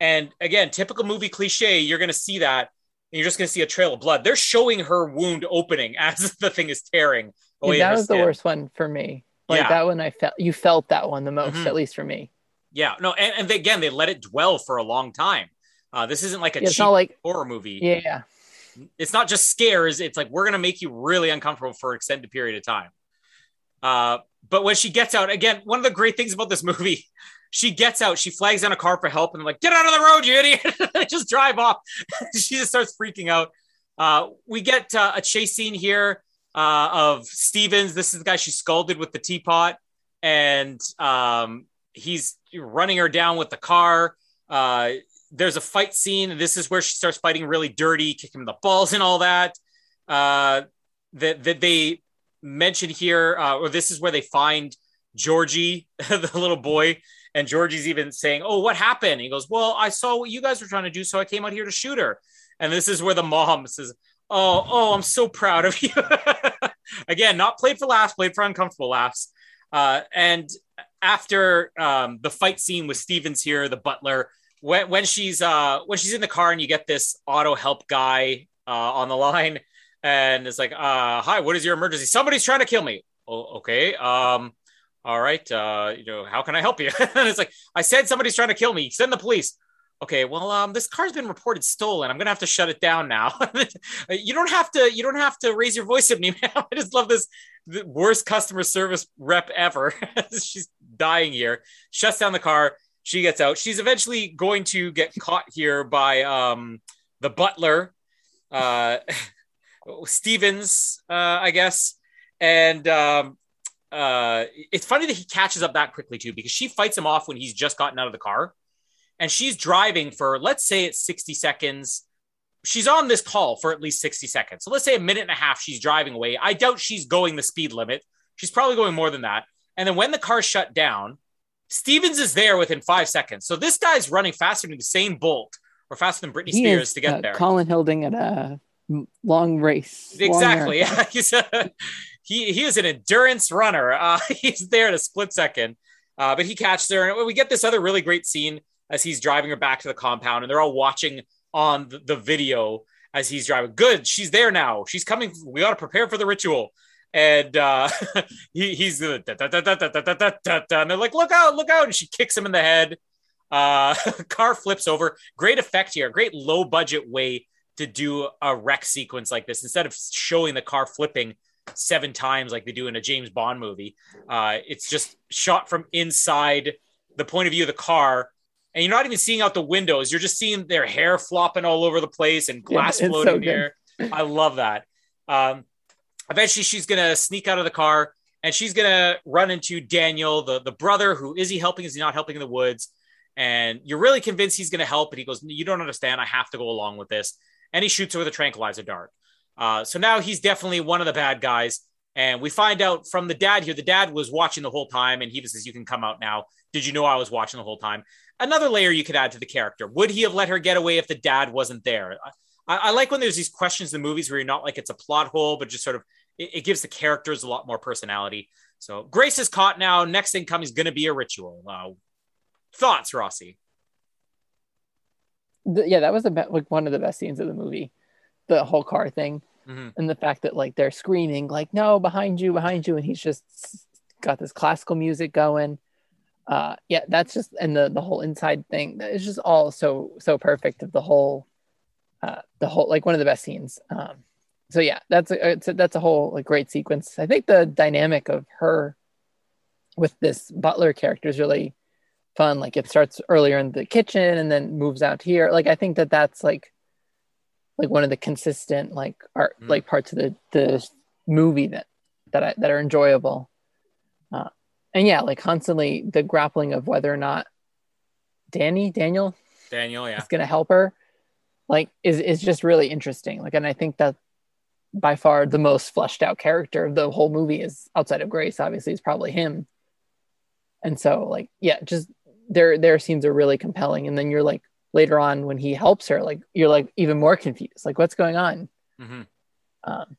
And again, typical movie cliche, you're going to see that and you're just going to see a trail of blood. They're showing her wound opening as the thing is tearing. Away yeah, that was skin. the worst one for me. Like yeah. that one, I felt you felt that one the most, mm-hmm. at least for me. Yeah, no, and, and again, they let it dwell for a long time. Uh, this isn't like a yeah, cheap not like, horror movie. Yeah, it's not just scares. It's like we're gonna make you really uncomfortable for an extended period of time. Uh, but when she gets out again, one of the great things about this movie she gets out, she flags down a car for help, and like, get out of the road, you idiot! just drive off. she just starts freaking out. Uh, we get uh, a chase scene here uh, of Stevens. This is the guy she scalded with the teapot, and um, he's running her down with the car. Uh, there's a fight scene. This is where she starts fighting really dirty, kicking the balls and all that. Uh, that that they mention here, uh, or this is where they find Georgie, the little boy, and Georgie's even saying, Oh, what happened? He goes, Well, I saw what you guys were trying to do, so I came out here to shoot her. And this is where the mom says, Oh, oh, I'm so proud of you. Again, not played for laughs, played for uncomfortable laughs. Uh, and after um, the fight scene with Stevens here, the butler, when, when she's uh, when she's in the car and you get this auto help guy uh, on the line, and it's like, uh, "Hi, what is your emergency? Somebody's trying to kill me." Oh, okay. Um, all right, uh, you know, how can I help you? and it's like, I said somebody's trying to kill me. Send the police. Okay, well, um, this car's been reported stolen. I'm gonna have to shut it down now. you don't have to. You don't have to raise your voice at me, man. I just love this worst customer service rep ever. She's dying here. Shuts down the car. She gets out. She's eventually going to get caught here by um, the butler, uh, Stevens, uh, I guess, and um, uh, it's funny that he catches up that quickly too, because she fights him off when he's just gotten out of the car, and she's driving for let's say it's 60 seconds. She's on this call for at least 60 seconds. So let's say a minute and a half she's driving away. I doubt she's going the speed limit. She's probably going more than that. And then when the car shut down, Stevens is there within five seconds. So this guy's running faster than Usain Bolt or faster than Britney He Spears is, to get uh, there. Colin Hilding at a m- long race. Exactly. Yeah. He's a, he, he is an endurance runner. Uh, he's there in a split second, uh, but he catches her. And we get this other really great scene as he's driving her back to the compound, and they're all watching on the, the video as he's driving. Good. She's there now. She's coming. We got to prepare for the ritual. And uh, he, he's the da, da, da, da, da, da, da, da, da, and they're like, look out, look out. And she kicks him in the head. Uh, car flips over. Great effect here. Great low budget way to do a wreck sequence like this. Instead of showing the car flipping seven times like they do in a James Bond movie, uh, it's just shot from inside the point of view of the car. And you're not even seeing out the windows. You're just seeing their hair flopping all over the place and glass Yeah, floating so in the air. I love that. Um, eventually, she's going to sneak out of the car and she's going to run into Daniel, the, the brother, who is he helping? Is he not helping in the woods? And you're really convinced he's going to help. But he goes, You don't understand. I have to go along with this. And he shoots her with a tranquilizer dart. Uh, so now he's definitely one of the bad guys. And we find out from the dad here, the dad was watching the whole time, and he says, You can come out now. Did you know I was watching the whole time? Another layer you could add to the character. Would he have let her get away if the dad wasn't there? I, I like when there's these questions in the movies where you're not like it's a plot hole, but just sort of it, it gives the characters a lot more personality. So Grace is caught now. Next thing coming is going to be a ritual. Uh, thoughts, Rossi? Th- yeah, that was the be- like one of the best scenes of the movie, the whole car thing, Mhm. and the fact that like they're screaming like "No, behind you, behind you," and he's just got this classical music going. Uh, yeah, that's just and the the whole inside thing. It's just all so so perfect of the whole, uh, the whole like one of the best scenes. Um, so yeah, that's a, it's a that's a whole like great sequence. I think the dynamic of her with this butler character is really fun. Like it starts earlier in the kitchen and then moves out here. Like I think that that's like like one of the consistent like art Mm. like parts of the the movie that that I, that are enjoyable. Uh, and yeah, like constantly the grappling of whether or not Danny Daniel Daniel, yeah. is going to help her like is is just really interesting like and i think that by far the most fleshed out character of the whole movie is outside of grace obviously is probably him and so like yeah just their their scenes are really compelling and then you're like later on when he helps her like you're like even more confused like what's going on Mhm. um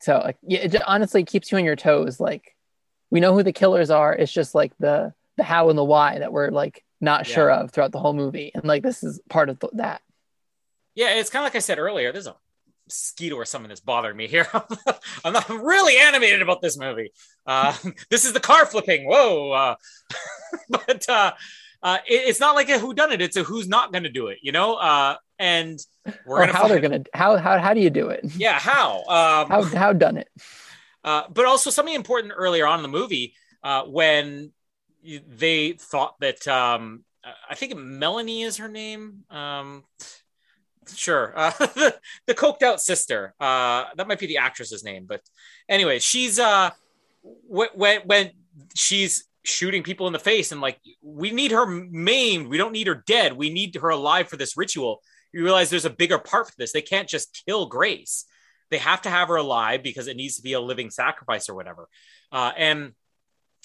so like yeah it just honestly keeps you on your toes like we know who the killers are it's just like the the how and the why that we're like not Yeah. sure of throughout the whole movie and like this is part of th- that Yeah, it's kind of like I said earlier. There's a mosquito or something that's bothering me here. I'm not I'm really animated about this movie. Uh, this is the car flipping. Whoa! Uh, but uh, uh, it- it's not like a who done it. It's a who's not going to do it. You know. Uh, and we're gonna how they're gonna how how how do you do it Yeah, how? Um, how how done it Uh, but also something important earlier on in the movie uh, when they thought that um, I think Melanie is her name. Um, sure, uh, the, the coked out sister. Uh, that might be the actress's name, but anyway, she's uh, when when she's shooting people in the face and like we need her maimed. We don't need her dead. We need her alive for this ritual. You realize there's a bigger part for this. They can't just kill Grace they have to have her alive because it needs to be a living sacrifice or whatever. Uh, and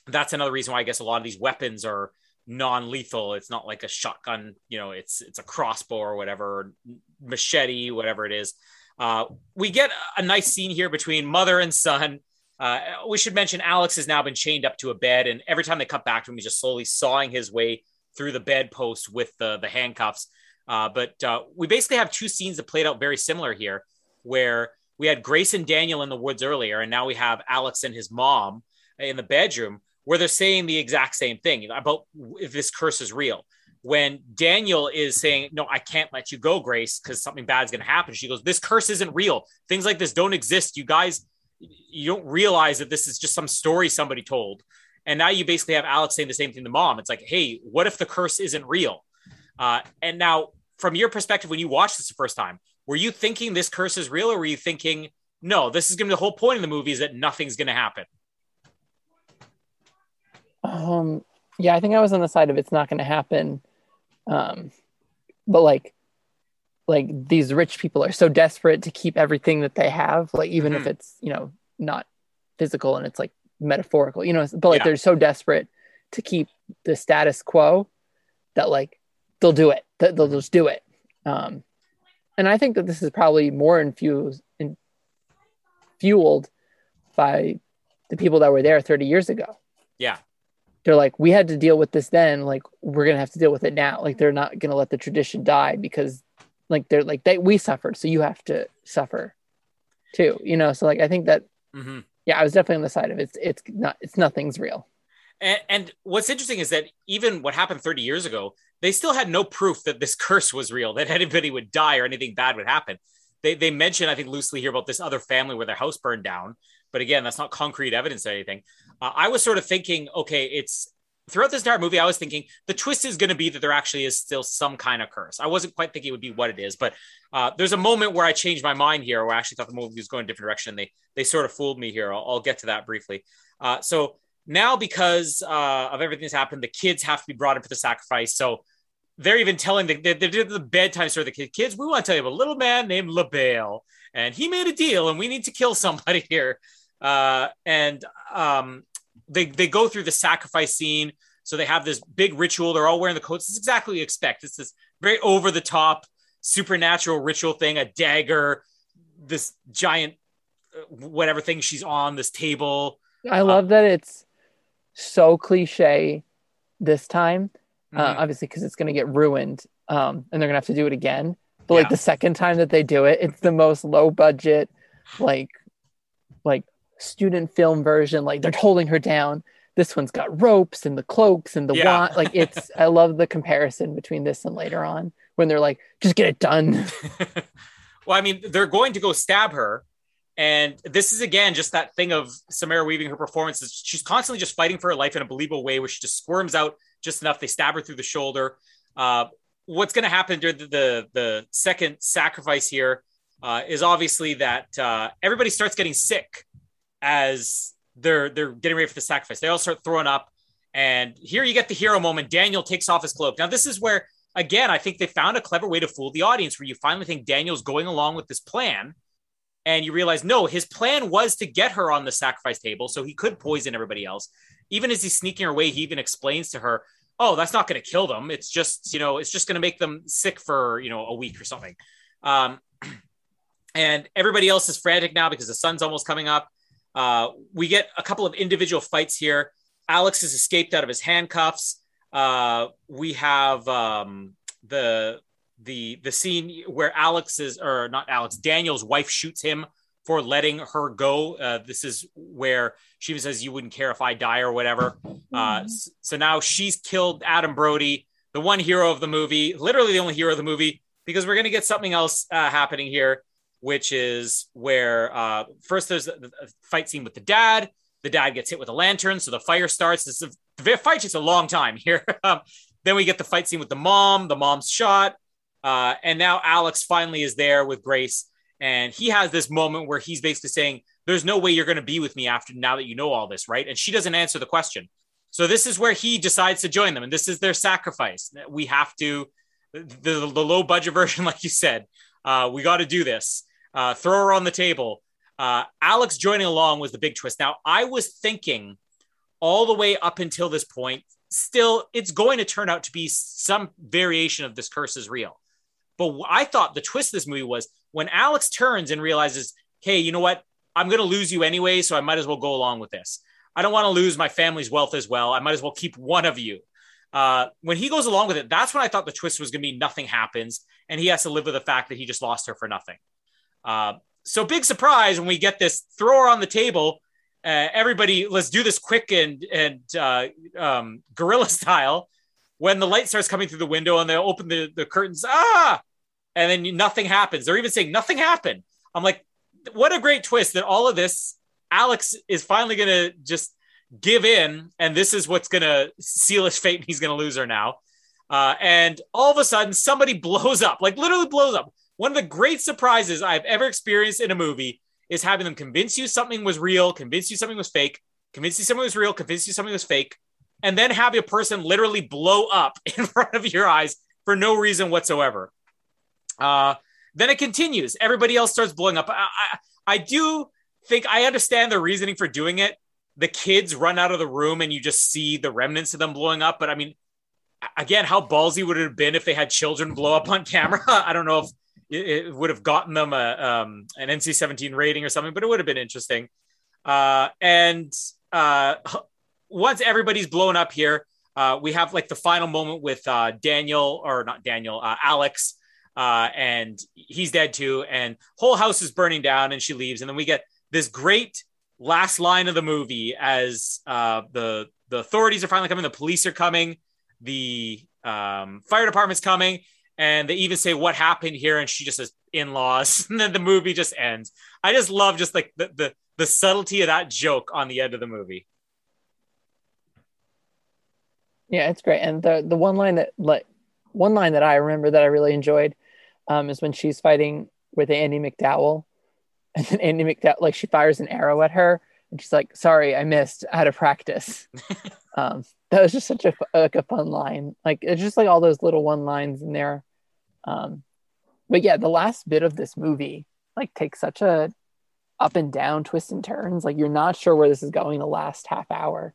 that's another reason why I guess a lot of these weapons are non-lethal. It's not like a shotgun, you know, it's it's a crossbow or whatever, machete, whatever it is. Uh, we get a nice scene here between mother and son. Uh, we should mention Alex has now been chained up to a bed, and every time they cut back to him, he's just slowly sawing his way through the bedpost with the the handcuffs. Uh, but uh, we basically have two scenes that played out very similar here, where we had Grace and Daniel in the woods earlier, and now we have Alex and his mom in the bedroom where they're saying the exact same thing about if this curse is real. When Daniel is saying, No, I can't let you go, Grace, because something bad's going to happen. She goes, This curse isn't real. Things like this don't exist. You guys, you don't realize that this is just some story somebody told. And now you basically have Alex saying the same thing to mom. It's like, Hey, what if the curse isn't real? Uh, and now, from your perspective, when you watched this the first time, were you thinking this curse is real or were you thinking no this is going to be the whole point of the movie is that nothing's going to happen um yeah i think i was on the side of it's not going to happen Um, but like, like these rich people are so desperate to keep everything that they have, like even if Mhm. it's you know not physical and it's like metaphorical, you know. But like Yeah. they're so desperate to keep the status quo that like they'll do it. That they'll just do it. Um, and I think that this is probably more infused, in, fueled by the people that were there 30 years ago. Yeah. They're like, we had to deal with this then. Like, we're gonna have to deal with it now. Like, they're not gonna let the tradition die because, like, they're like they we suffered, so you have to suffer, too. You know. So like, I think that hmm yeah, I was definitely on the side of it's it's not it's nothing's real. And, and what's interesting is that even what happened 30 years ago, they still had no proof that this curse was real, that anybody would die or anything bad would happen. They, they mentioned, I think, loosely here about this other family where their house burned down. But again, that's not concrete evidence or anything. Uh, I was sort of thinking, okay, it's throughout this entire movie, I was thinking the twist is going to be that there actually is still some kind of curse. I wasn't quite thinking it would be what it is, but uh, there's a moment where I changed my mind here, where I actually thought the movie was going a different direction. They they sort of fooled me here. I'll, I'll get to that briefly. Uh, so now, because uh, of everything that's happened, the kids have to be brought in for the sacrifice. So they're even telling the they, did the bedtime story. The kid- kids, we want to tell you about a little man named Le Bail, and he made a deal, and we need to kill somebody here. Uh, and um, they they go through the sacrifice scene. So they have this big ritual. They're all wearing the coats. It's exactly what you expect. It's this very over the top supernatural ritual thing. A dagger, this giant uh, whatever thing she's on, this table. I love that it's so cliche this time. uh, Mhm. obviously because it's going to get ruined um, and they're going to have to do it again. But like the second time that they do it, it's the most low budget, like student film version. Like they're holding her down. This one's got ropes and the cloaks and the Yeah. wand. Like it's, I love the comparison between this and later on when they're like, just get it done. well, I mean, they're going to go stab her. And this is again just that thing of Samara Weaving her performances. She's constantly just fighting for her life in a believable way where she just squirms out just enough. They stab her through the shoulder. Uh, what's going to happen during the, the, the second sacrifice here uh, is obviously that uh, everybody starts getting sick as they're they're getting ready for the sacrifice. They all start throwing up. And here you get the hero moment. Daniel takes off his cloak. Now, this is where, again, I think they found a clever way to fool the audience where you finally think Daniel's going along with this plan. And you realize, no, his plan was to get her on the sacrifice table so he could poison everybody else. Even as he's sneaking her away, he even explains to her, oh, that's not going to kill them. It's just, you know, it's just going to make them sick for, you know, a week or something. Um, and everybody else is frantic now because the sun's almost coming up. Uh, we get a couple of individual fights here. Alex has escaped out of his handcuffs. Uh, we have um, the the the scene where Alex is or not Alex Daniel's wife shoots him for letting her go. Uh, this is where she says you wouldn't care if I die or whatever. Uh, s- so now she's killed Adam Brody, the one hero of the movie, literally the only hero of the movie, because we're gonna get something else uh, happening here, which is where uh, first there's a, fight scene with the dad. The dad gets hit with a lantern, so the fire starts. This is a, the fight takes a long time here. Um, then we get the fight scene with the mom. The mom's shot. Uh, and now Alex finally is there with Grace, and he has this moment where he's basically saying, "There's no way you're going to be with me after now that you know all this, right?" And she doesn't answer the question. So this is where he decides to join them, and this is their sacrifice. We have to the, the, the low budget version, like you said. Uh, we got to do this. Uh, throw her on the table. Uh, Alex joining along was the big twist. Now I was thinking all the way up until this point, still it's going to turn out to be some variation of this curse is real. But I thought the twist of this movie was when Alex turns and realizes, hey, you know what? I'm going to lose you anyway, so I might as well go along with this. I don't want to lose my family's wealth as well. I might as well keep one of you. Uh, when he goes along with it, that's when I thought the twist was going to be nothing happens, and he has to live with the fact that he just lost her for nothing. Uh, so big surprise when we get this thrower on the table. Uh, everybody, let's do this quick and and uh, um, guerrilla style. When the light starts coming through the window and they open the, the curtains, ah, and then nothing happens. They're even saying nothing happened. I'm like, what a great twist that all of this, Alex is finally going to just give in, and this is what's going to seal his fate. And he's going to lose her now. Uh, and all of a sudden, somebody blows up, like literally blows up. One of the great surprises I've ever experienced in a movie is having them convince you something was real, convince you something was fake, convince you something was real, convince you something was fake, and then have a person literally blow up in front of your eyes for no reason whatsoever. Uh, then it continues. Everybody else starts blowing up. I, I, I do think I understand the reasoning for doing it. The kids run out of the room and you just see the remnants of them blowing up. But I mean, again, how ballsy would it have been if they had children blow up on camera? I don't know if it, would have gotten them a, um, an NC 17 rating or something, but it would have been interesting. Uh, and uh, once everybody's blown up here, uh, we have like the final moment with uh, Daniel, or not Daniel, uh, Alex, uh, and he's dead too. And whole house is burning down, and she leaves. And then we get this great last line of the movie as the the authorities are finally coming, the police are coming, the um, fire department's coming, and they even say what happened here, and she just says in-laws, and then the movie just ends. I just love just like the the, the subtlety of that joke on the end of the movie. Yeah, it's great. And the the one line that like one line that I remember that I really enjoyed um, is when she's fighting with Andie MacDowell and then Andie MacDowell like she fires an arrow at her, and she's like, "Sorry, I missed. out of practice." um, that was just such a like a fun line. Like it's just like all those little one lines in there. Um, but yeah, the last bit of this movie like takes such a up and down twists and turns. Like you're not sure where this is going the last half hour,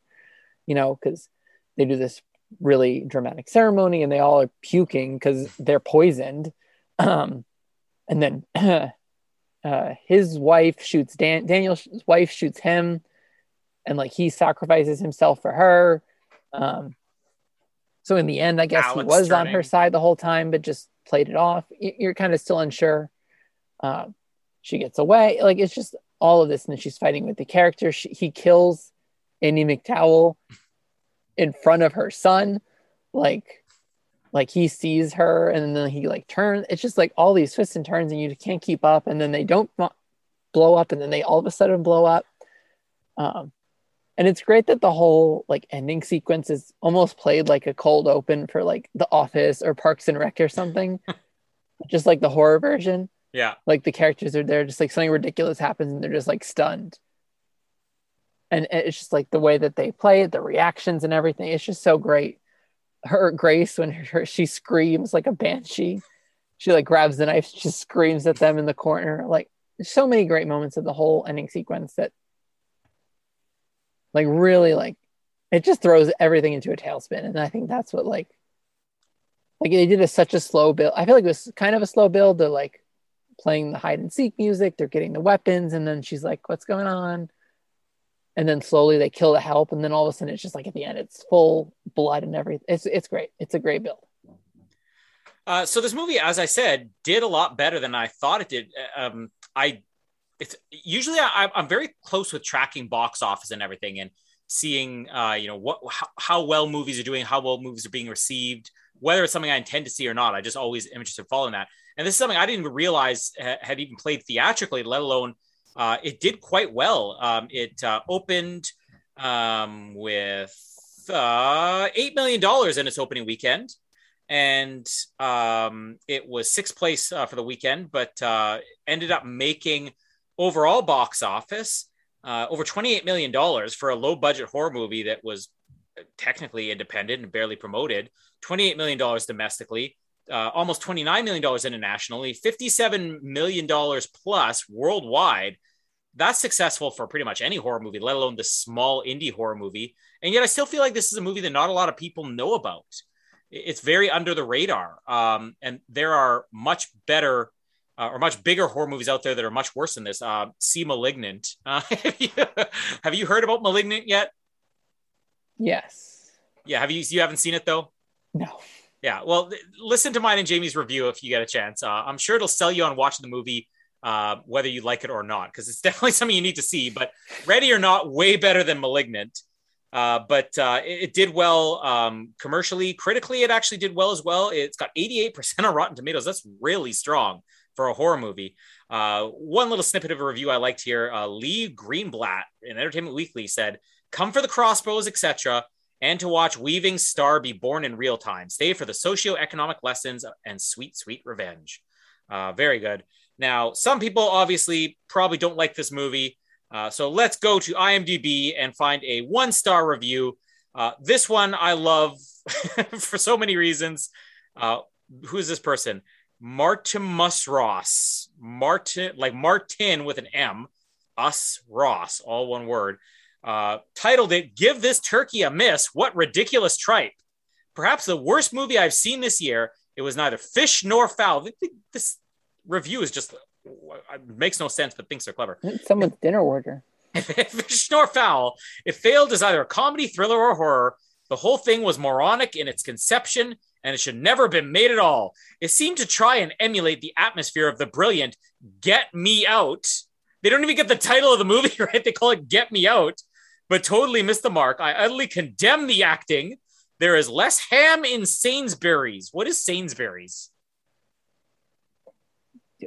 you know, because they do this really dramatic ceremony and they all are puking because they're poisoned. Um, and then uh, his wife shoots Dan- Daniel's wife shoots him, and like he sacrifices himself for her. Um, so in the end, I guess Alex he was turning. on her side the whole time, but just played it off. You're kind of still unsure. Uh, she gets away. Like it's just all of this, and she's fighting with the character. She, he kills Andie MacDowell in front of her son. Like, like he sees her, and then he like turns. It's just like all these twists and turns, and you can't keep up. And then they don't blow up, and then they all of a sudden blow up. Um, and it's great that the whole like ending sequence is almost played like a cold open for like The Office or Parks and Rec or something, just like the horror version. Yeah, like the characters are there, just like something ridiculous happens and they're just like stunned. And it's just like the way that they play it, the reactions and everything. It's just so great. Her Grace when her, she screams like a banshee, she like grabs the knife, just screams at them in the corner. Like so many great moments of the whole ending sequence that like really like it just throws everything into a tailspin and i think that's what like like they did a, such a slow build. I feel like it was kind of a slow build. They're like playing the hide and seek music. They're getting the weapons and then she's like what's going on? And then slowly they kill the help and then all of a sudden it's just like at the end it's full blood and everything it's it's great. It's a great build. Uh, so this movie as i said did a lot better than i thought it did. Um, i it's usually I, am very close with tracking box office and everything and seeing uh, you know what how, how, well movies are doing, how well movies are being received, whether it's something I intend to see or not. I just always am interested in following that. And this is something I didn't realize had even played theatrically, let alone uh, it did quite well. Um, it uh, opened um, with uh, eight million dollars in its opening weekend, and um, it was sixth place uh, for the weekend, but uh, ended up making overall box office, uh, over $28 million for a low budget horror movie that was technically independent and barely promoted, $28 million domestically, uh, almost $29 million internationally, $57 million plus worldwide. That's successful for pretty much any horror movie, let alone the small indie horror movie. And yet I still feel like this is a movie that not a lot of people know about. It's very under the radar. Um, and there are much better uh, or much bigger horror movies out there that are much worse than this. Uh, see *Malignant*. Uh, have you heard about *Malignant* yet? Yes. Yeah. Have you? You haven't seen it though. No. Yeah. Well, listen to mine and Jamie's review if you get a chance. Uh, I'm sure it'll sell you on watching the movie, uh, whether you like it or not, because it's definitely something you need to see. But Ready or Not, way better than *Malignant*. Uh, but uh, it, it, did well um, commercially, critically. It actually did well as well. It's got 88% on Rotten Tomatoes. That's really strong for a horror movie. Uh, one little snippet of a review I liked here. Uh, Leah Greenblatt in Entertainment Weekly said, "Come for the crossbows, etc." And to watch Weaving Star be born in real time. Stay for the socio-economic lessons and sweet, sweet revenge. Uh, very good. Now, some people obviously probably don't like this movie. Uh, so let's go to IMDb and find a one star review. Uh, this one I love for so many reasons. Uh, who is this person? Martimus Ross. Martin, like Martin with an M, us Ross, all one word. Uh, titled it "Give This Turkey a Miss." What ridiculous tripe! Perhaps the worst movie I've seen this year. It was neither fish nor fowl. This review is just makes no sense, but thinks they're clever. Someone's dinner order. fish nor fowl. It failed as either a comedy, thriller, or horror. The whole thing was moronic in its conception, and it should never have been made at all. It seemed to try and emulate the atmosphere of the brilliant Get Me Out. They don't even get the title of the movie right. They call it Get Me Out, but totally missed the mark. I utterly condemn the acting. There is less ham in Sainsbury's. What is Sainsbury's?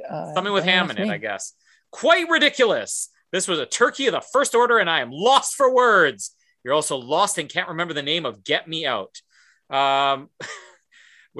Uh, Something with ham in it, I guess. Quite ridiculous. This was a turkey of the first order, and I am lost for words. You're also lost and can't remember the name of Get Me Out. Um,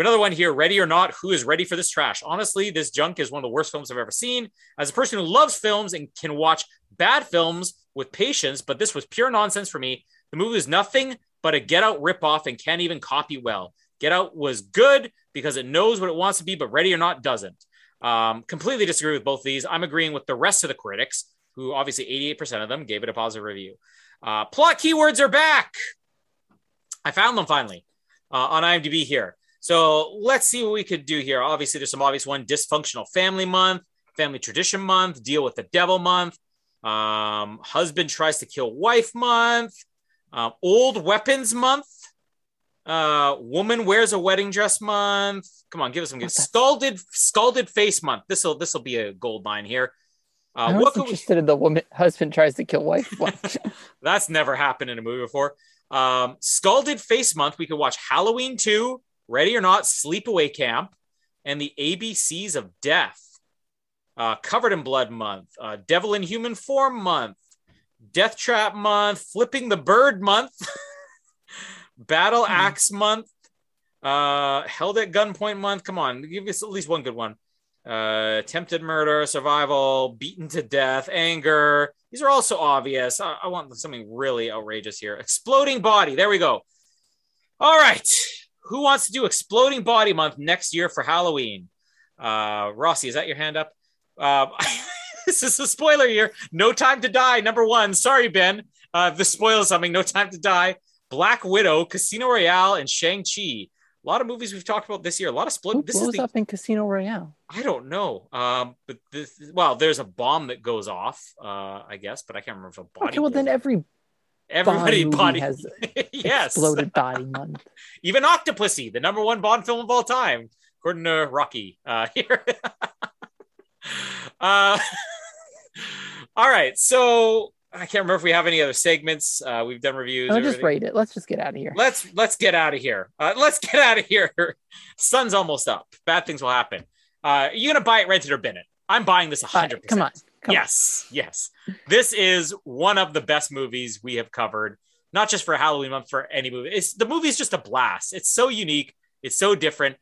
another one here, Ready or Not, who is ready for this trash? Honestly, this junk is one of the worst films I've ever seen. As a person who loves films and can watch bad films with patience, but this was pure nonsense for me. The movie is nothing but a Get Out ripoff and can't even copy well. Get Out was good because it knows what it wants to be, but Ready or Not doesn't. Um, completely disagree with both of these. I'm agreeing with the rest of the critics, who obviously 88% of them gave it a positive review. Uh, plot keywords are back. I found them finally uh, on IMDb here. So let's see what we could do here. Obviously, there's some obvious one dysfunctional family month, family tradition month, deal with the devil month, um, husband tries to kill wife month, um, old weapons month, uh, woman wears a wedding dress month. Come on, give us some good. Scalded, scalded face month. This will this will be a gold mine here. Uh, I was interested we... in the woman husband tries to kill wife. That's never happened in a movie before. Um, scalded face month. We could watch Halloween two, Ready or Not, Sleepaway Camp, and the ABCs of Death. Uh, Covered in Blood month, uh, Devil in Human Form month, Death Trap month, Flipping the Bird month. Battle mm-hmm. Axe month, uh, Held at Gunpoint month. Come on, give us at least one good one. Uh, attempted murder, survival, beaten to death, anger. These are also obvious. I, I want something really outrageous here. Exploding body. There we go. All right. Who wants to do exploding body month next year for Halloween? Uh, Rossi, is that your hand up? Uh, this is a spoiler year. No Time to Die, number one. Sorry, Ben. Uh, this spoils something. No Time to Die. Black Widow, Casino Royale, and Shang-Chi. A lot of movies we've talked about this year. A lot of split. Who this blows is the, up in Casino Royale? I don't know. Um, but this, well, there's a bomb that goes off. Uh, I guess, but I can't remember if a body. Okay, well then every everybody body, body has yes exploded body month. Even Octopussy, the number one Bond film of all time, according to Rocky. Uh, here. uh, all right, so I can't remember if we have any other segments. Uh, we've done reviews. I'll just rate it. Let's just get out of here. Let's let's get out of here. Uh, let's get out of here. Sun's almost up. Bad things will happen. Uh, you gonna buy it, rent it, or bin it? I'm buying this 100. percent Come on. Come yes, on. yes. This is one of the best movies we have covered. Not just for Halloween month, for any movie. It's the movie is just a blast. It's so unique. It's so different.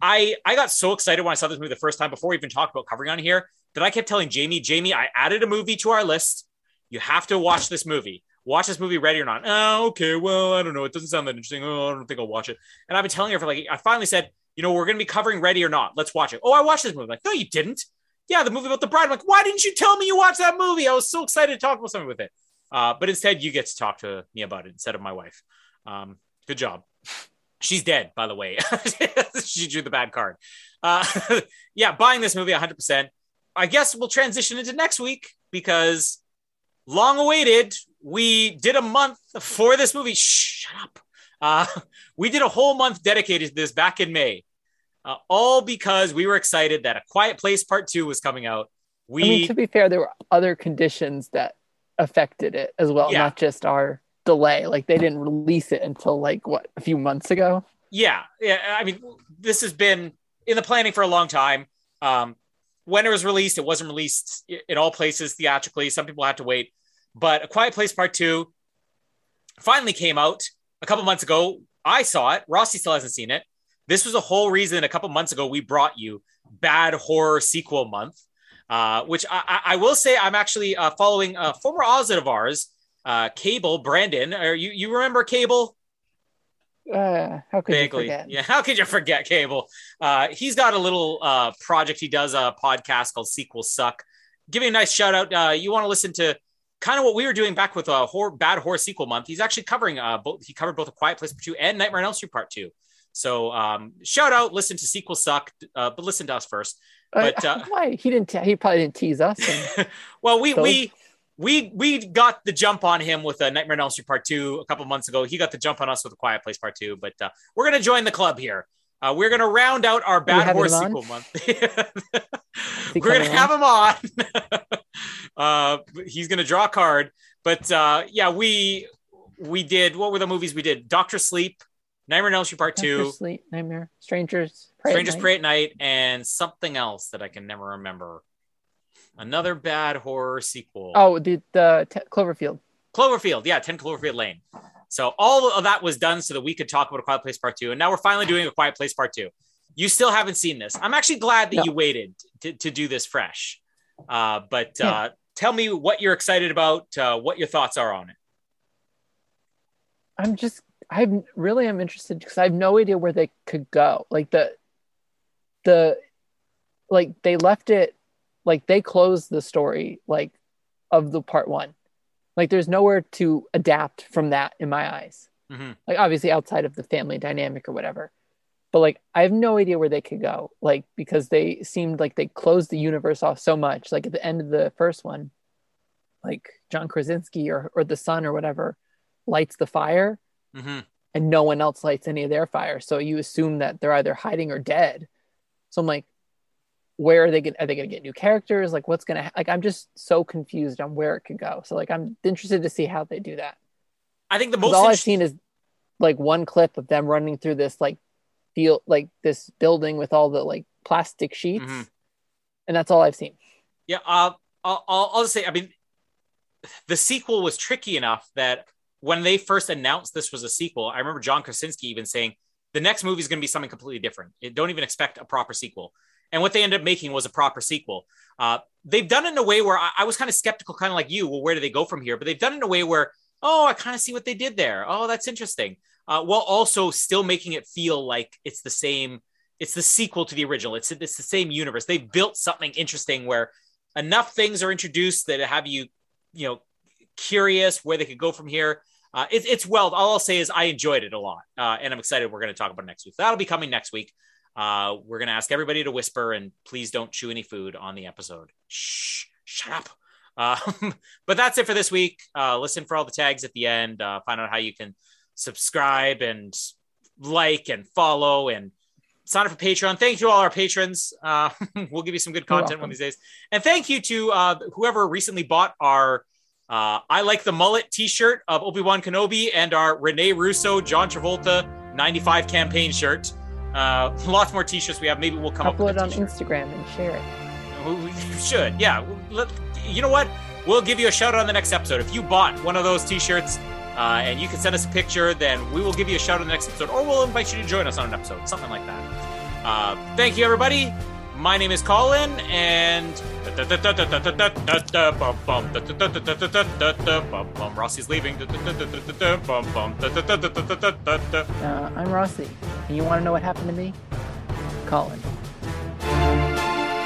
I I got so excited when I saw this movie the first time before we even talked about covering on here that I kept telling Jamie, Jamie, I added a movie to our list you have to watch this movie. Watch this movie, ready or not. Oh, okay. Well, I don't know. It doesn't sound that interesting. Oh, I don't think I'll watch it. And I've been telling her for like, I finally said, you know, we're going to be covering Ready or Not. Let's watch it. Oh, I watched this movie. Like, no, you didn't. Yeah, the movie about the bride. I'm like, why didn't you tell me you watched that movie? I was so excited to talk about something with it. Uh, but instead, you get to talk to me about it instead of my wife. Um, good job. She's dead, by the way. she drew the bad card. Uh, yeah, buying this movie 100%. I guess we'll transition into next week because long awaited. We did a month for this movie. Shut up. Uh, we did a whole month dedicated to this back in May, uh, all because we were excited that A Quiet Place Part Two was coming out. We, I mean, to be fair, there were other conditions that affected it as well, yeah. not just our delay. Like they didn't release it until like what a few months ago. Yeah, yeah. I mean, this has been in the planning for a long time. Um, when it was released, it wasn't released in all places theatrically. Some people had to wait. But A Quiet Place Part Two finally came out a couple months ago. I saw it. Rossi still hasn't seen it. This was a whole reason a couple months ago we brought you Bad Horror Sequel Month, uh, which I, I, will say I'm actually uh, following a former Ozit of ours, uh, Cable Brandon. Are you you remember Cable? uh, how could Vaguely. you forget? Yeah, how could you forget Cable? Uh, he's got a little uh, project. He does a podcast called Sequel Suck. Give me a nice shout out. Uh, you want to listen to kind of what we were doing back with a horror, bad horror sequel month. He's actually covering uh, both. He covered both A Quiet Place Part Two and Nightmare on Elm Street Part Two. So um, shout out, listen to Sequel Suck, uh, but listen to us first. But, Uh, uh, why he didn't? Te- he probably didn't tease us. And, well, we So- we we we got the jump on him with a Nightmare on Elm Street Part Two a couple months ago. He got the jump on us with a Quiet Place Part Two. But uh, we're gonna join the club here. Uh, we're gonna round out our bad Horse sequel month. we're gonna coming have him on. uh, he's gonna draw a card. But uh, yeah, we we did. What were the movies we did? Doctor Sleep, Nightmare on Elm Street Part Two, Sleep, Nightmare, Strangers, Prey Strangers Night. Prey at Night, and something else that I can never remember. Another bad horror sequel. Oh, the the te- Cloverfield. Cloverfield, yeah, 10 Cloverfield Lane. So all of that was done so that we could talk about A Quiet Place Part 2. And now we're finally doing A Quiet Place Part 2. You still haven't seen this. I'm actually glad that No. you waited to, to do this fresh. Uh, but Yeah. uh, tell me what you're excited about, uh, what your thoughts are on it. I'm just I really am interested because I have no idea where they could go. Like the the like they left it like they closed the story like of the part one. Like there's nowhere to adapt from that in my eyes. Mhm. Like obviously outside of the family dynamic or whatever. But like I have no idea where they could go. Like because they seemed like they closed the universe off so much. Like at the end of the first one, like John Krasinski or or the son or whatever lights the fire hmm and no one else lights any of their fire. So you assume that they're either hiding or dead. So I'm like, where are they going? Are they going to get new characters? Like, what's going to like? I'm just so confused on where it could go. So like, I'm interested to see how they do that. I think the most all I've seen is like one clip of them running through this like field, like this building with all the like plastic sheets, Mhm. and that's all I've seen. Yeah, uh, I'll, I'll, I'll just say, I mean, the sequel was tricky enough that when they first announced this was a sequel, I remember John Krasinski even saying the next movie is going to be something completely different. Don't even expect a proper sequel. And what they ended up making was a proper sequel. Uh, they've done it in a way where I, I was kind of skeptical, kind of like you. Well, where do they go from here? But they've done it in a way where, oh, I kind of see what they did there. Oh, that's interesting. Uh, while also still making it feel like it's the same. It's the sequel to the original. It's it's the same universe. They built something interesting where enough things are introduced that have you, you know, curious where they could go from here. Uh, it, it's well. All I'll say is I enjoyed it a lot, uh, and I'm excited. We're going to talk about it next week. That'll be coming next week. Uh, we're going to ask everybody to whisper and please don't chew any food on the episode. Shh, shut up. Um, but that's it for this week. Uh, listen for all the tags at the end. Uh, find out how you can subscribe and like and follow and sign up for Patreon. Thank you to all our patrons. Uh, we'll give you some good content one of these days. And thank you to uh, whoever recently bought our uh, I like the mullet T-shirt of Obi Wan Kenobi and our Rene Russo John Travolta '95 campaign shirt. Uh, lots more T-shirts we have. Maybe we'll come up Upload with it on. Instagram and share it. We- we should, yeah. Let, you know what? We'll give you a shout out on the next episode. If you bought one of those T-shirts uh, and you can send us a picture, then we will give you a shout out on the next episode, or we'll invite you to join us on an episode, something like that. Uh, thank you, everybody. My name is Colin, and Rossi's leaving. Uh, I'm Rossi, and you want to know what happened to me? Colin.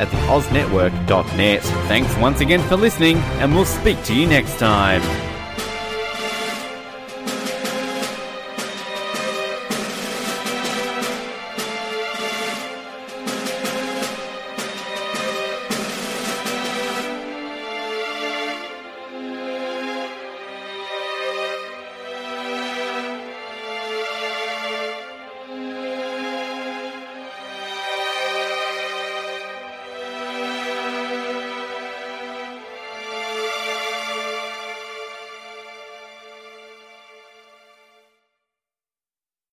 at the OzNetwork.net. Thanks once again for listening, and we'll speak to you next time.